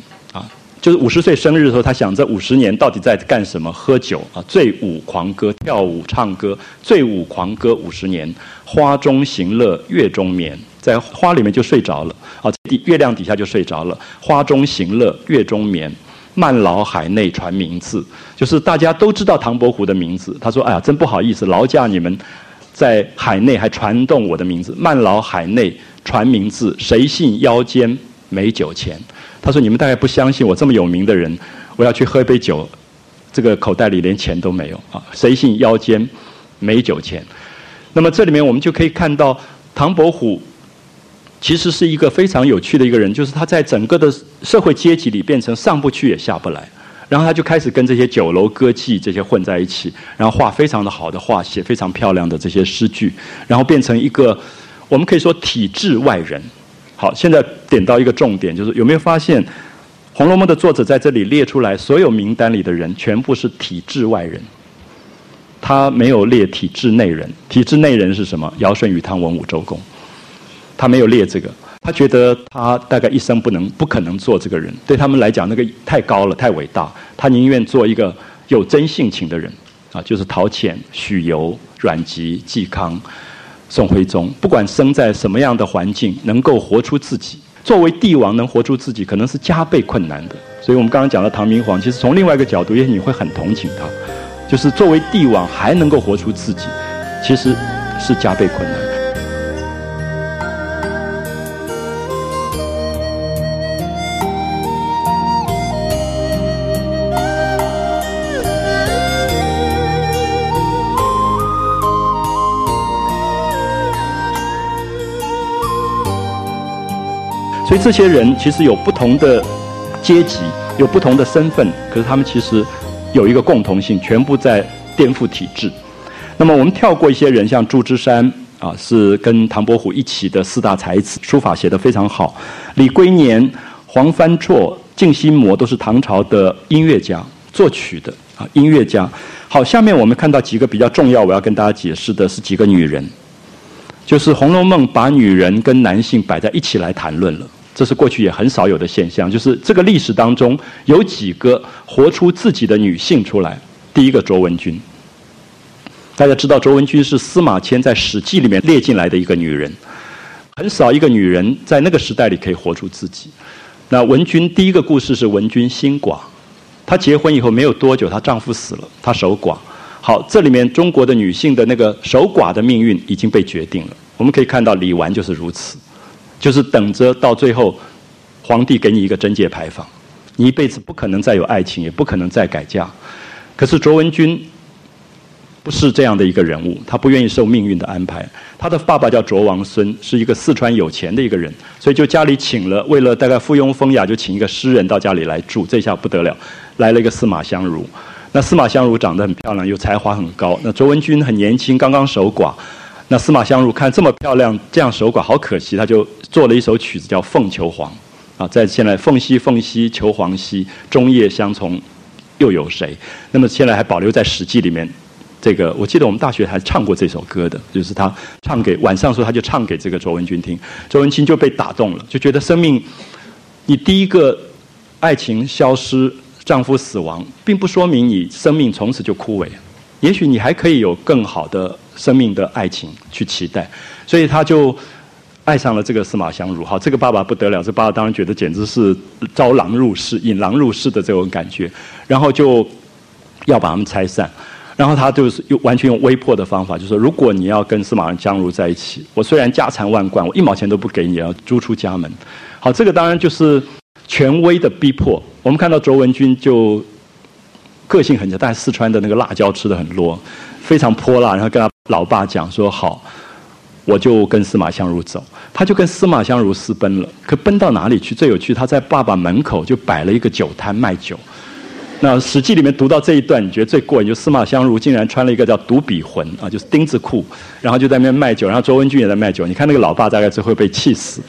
就是五十岁生日的时候，他想这五十年到底在干什么？喝酒啊，醉舞狂歌，跳舞唱歌，醉舞狂歌五十年，花中行乐，月中眠，在花里面就睡着了啊，底月亮底下就睡着了，花中行乐，月中眠。慢劳海内传名字，就是大家都知道唐伯虎的名字。他说：“哎呀，真不好意思，劳驾你们在海内还传动我的名字。慢劳海内传名字，谁信腰间没酒钱？”他说：“你们大概不相信我这么有名的人，我要去喝一杯酒，这个口袋里连钱都没有啊！谁信腰间没酒钱？”那么这里面我们就可以看到唐伯虎。其实是一个非常有趣的一个人，就是他在整个的社会阶级里变成上不去也下不来，然后他就开始跟这些酒楼歌妓这些混在一起，然后画非常的好的画，写非常漂亮的这些诗句，然后变成一个我们可以说体制外人。好，现在点到一个重点，就是有没有发现《红楼梦》的作者在这里列出来，所有名单里的人全部是体制外人，他没有列体制内人。体制内人是什么？尧舜禹汤文武周公。他没有列这个，他觉得他大概一生不能、不可能做这个人。对他们来讲，那个太高了、太伟大。他宁愿做一个有真性情的人，啊，就是陶潜、许由、阮籍、嵇康、宋徽宗。不管生在什么样的环境，能够活出自己，作为帝王能活出自己，可能是加倍困难的。所以我们刚刚讲到唐明皇，其实从另外一个角度，也许你会很同情他，就是作为帝王还能够活出自己，其实是加倍困难。这些人其实有不同的阶级，有不同的身份，可是他们其实有一个共同性，全部在颠覆体制。那么我们跳过一些人，像祝枝山啊，是跟唐伯虎一起的四大才子，书法写得非常好。李龟年、黄幡绰、静心魔都是唐朝的音乐家，作曲的啊，音乐家。好，下面我们看到几个比较重要，我要跟大家解释的是几个女人，就是《红楼梦》把女人跟男性摆在一起来谈论了。这是过去也很少有的现象，就是这个历史当中有几个活出自己的女性出来。第一个卓文君，大家知道卓文君是司马迁在《史记》里面列进来的一个女人，很少一个女人在那个时代里可以活出自己。那文君第一个故事是文君心寡，她结婚以后没有多久，她丈夫死了，她守寡。好，这里面中国的女性的那个守寡的命运已经被决定了。我们可以看到李纨就是如此。就是等着到最后，皇帝给你一个贞节牌坊，你一辈子不可能再有爱情，也不可能再改嫁。可是卓文君不是这样的一个人物，他不愿意受命运的安排。他的爸爸叫卓王孙，是一个四川有钱的一个人，所以就家里请了，为了大概附庸风雅，就请一个诗人到家里来住。这下不得了，来了一个司马相如。那司马相如长得很漂亮，有才华很高。那卓文君很年轻，刚刚守寡。那司马相如看这么漂亮，这样守寡好可惜，他就做了一首曲子叫《凤求凰》，啊，在现在凤兮凤兮求凰兮，中夜相从又有谁？那么现在还保留在《史记》里面，这个，我记得我们大学还唱过这首歌的，就是他唱给晚上时候他就唱给这个卓文君听，卓文君就被打动了，就觉得生命，你第一个爱情消失，丈夫死亡，并不说明你生命从此就枯萎，也许你还可以有更好的生命的爱情去期待，所以他就爱上了这个司马相如。好，这个爸爸不得了，这爸爸当然觉得简直是招狼入室、引狼入室的这种感觉，然后就要把他们拆散。然后他就是用完全用威迫的方法，就说如果你要跟司马相如在一起，我虽然家财万贯，我一毛钱都不给你，要逐出家门。好，这个当然就是权威的逼迫。我们看到卓文君就个性很强，但是四川的那个辣椒吃的很多，非常泼辣。然后跟他老爸讲说好，我就跟司马相如走。他就跟司马相如私奔了。可奔到哪里去？最有趣，他在爸爸门口就摆了一个酒摊卖酒。那《史记》里面读到这一段，你觉得最过瘾？就司马相如竟然穿了一个叫独比魂啊，就是钉子裤，然后就在那边卖酒，然后周文君也在卖酒。你看那个老爸大概最后被气死。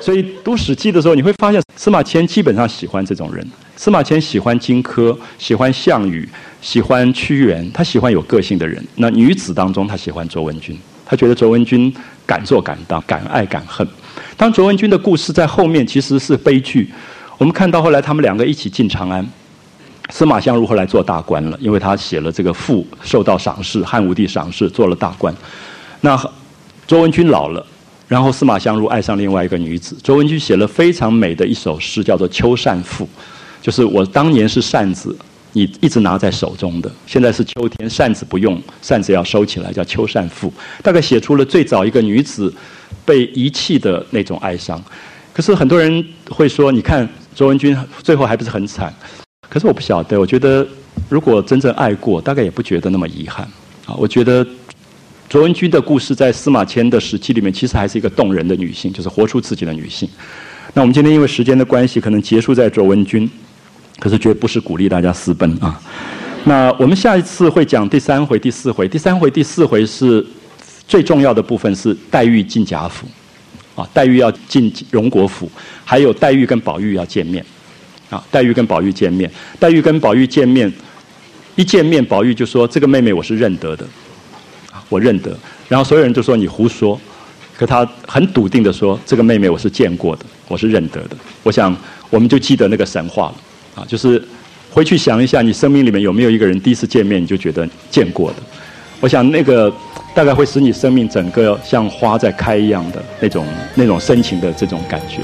所以读《史记》的时候，你会发现司马迁基本上喜欢这种人。司马迁喜欢荆轲，喜欢项羽，喜欢屈原，他喜欢有个性的人。那女子当中，他喜欢卓文君，他觉得卓文君敢做敢当，敢爱敢恨。当卓文君的故事在后面其实是悲剧。我们看到后来他们两个一起进长安。司马相如后来做大官了，因为他写了这个赋，受到赏识，汉武帝赏识，做了大官。那卓文君老了，然后司马相如爱上另外一个女子。卓文君写了非常美的一首诗，叫做《秋扇赋》，就是我当年是扇子，你一直拿在手中的，现在是秋天，扇子不用，扇子要收起来，叫《秋扇赋》。大概写出了最早一个女子被遗弃的那种哀伤。可是很多人会说，你看卓文君最后还不是很惨。可是我不晓得，我觉得如果真正爱过，大概也不觉得那么遗憾。啊，我觉得卓文君的故事在司马迁的史记里面，其实还是一个动人的女性，就是活出自己的女性。那我们今天因为时间的关系，可能结束在卓文君，可是绝不是鼓励大家私奔啊。那我们下一次会讲第三回、第四回。第三回、第四回是最重要的部分，是黛玉进贾府，啊，黛玉要进荣国府，还有黛玉跟宝玉要见面。啊，黛玉跟宝玉见面，黛玉跟宝玉见面，一见面，宝玉就说：“这个妹妹我是认得的，啊，我认得。”然后所有人都说：“你胡说。”可他很笃定的说：“这个妹妹我是见过的，我是认得的。”我想，我们就记得那个神话了，啊，就是回去想一下，你生命里面有没有一个人第一次见面你就觉得见过的？我想那个大概会使你生命整个像花在开一样的那种那种深情的这种感觉。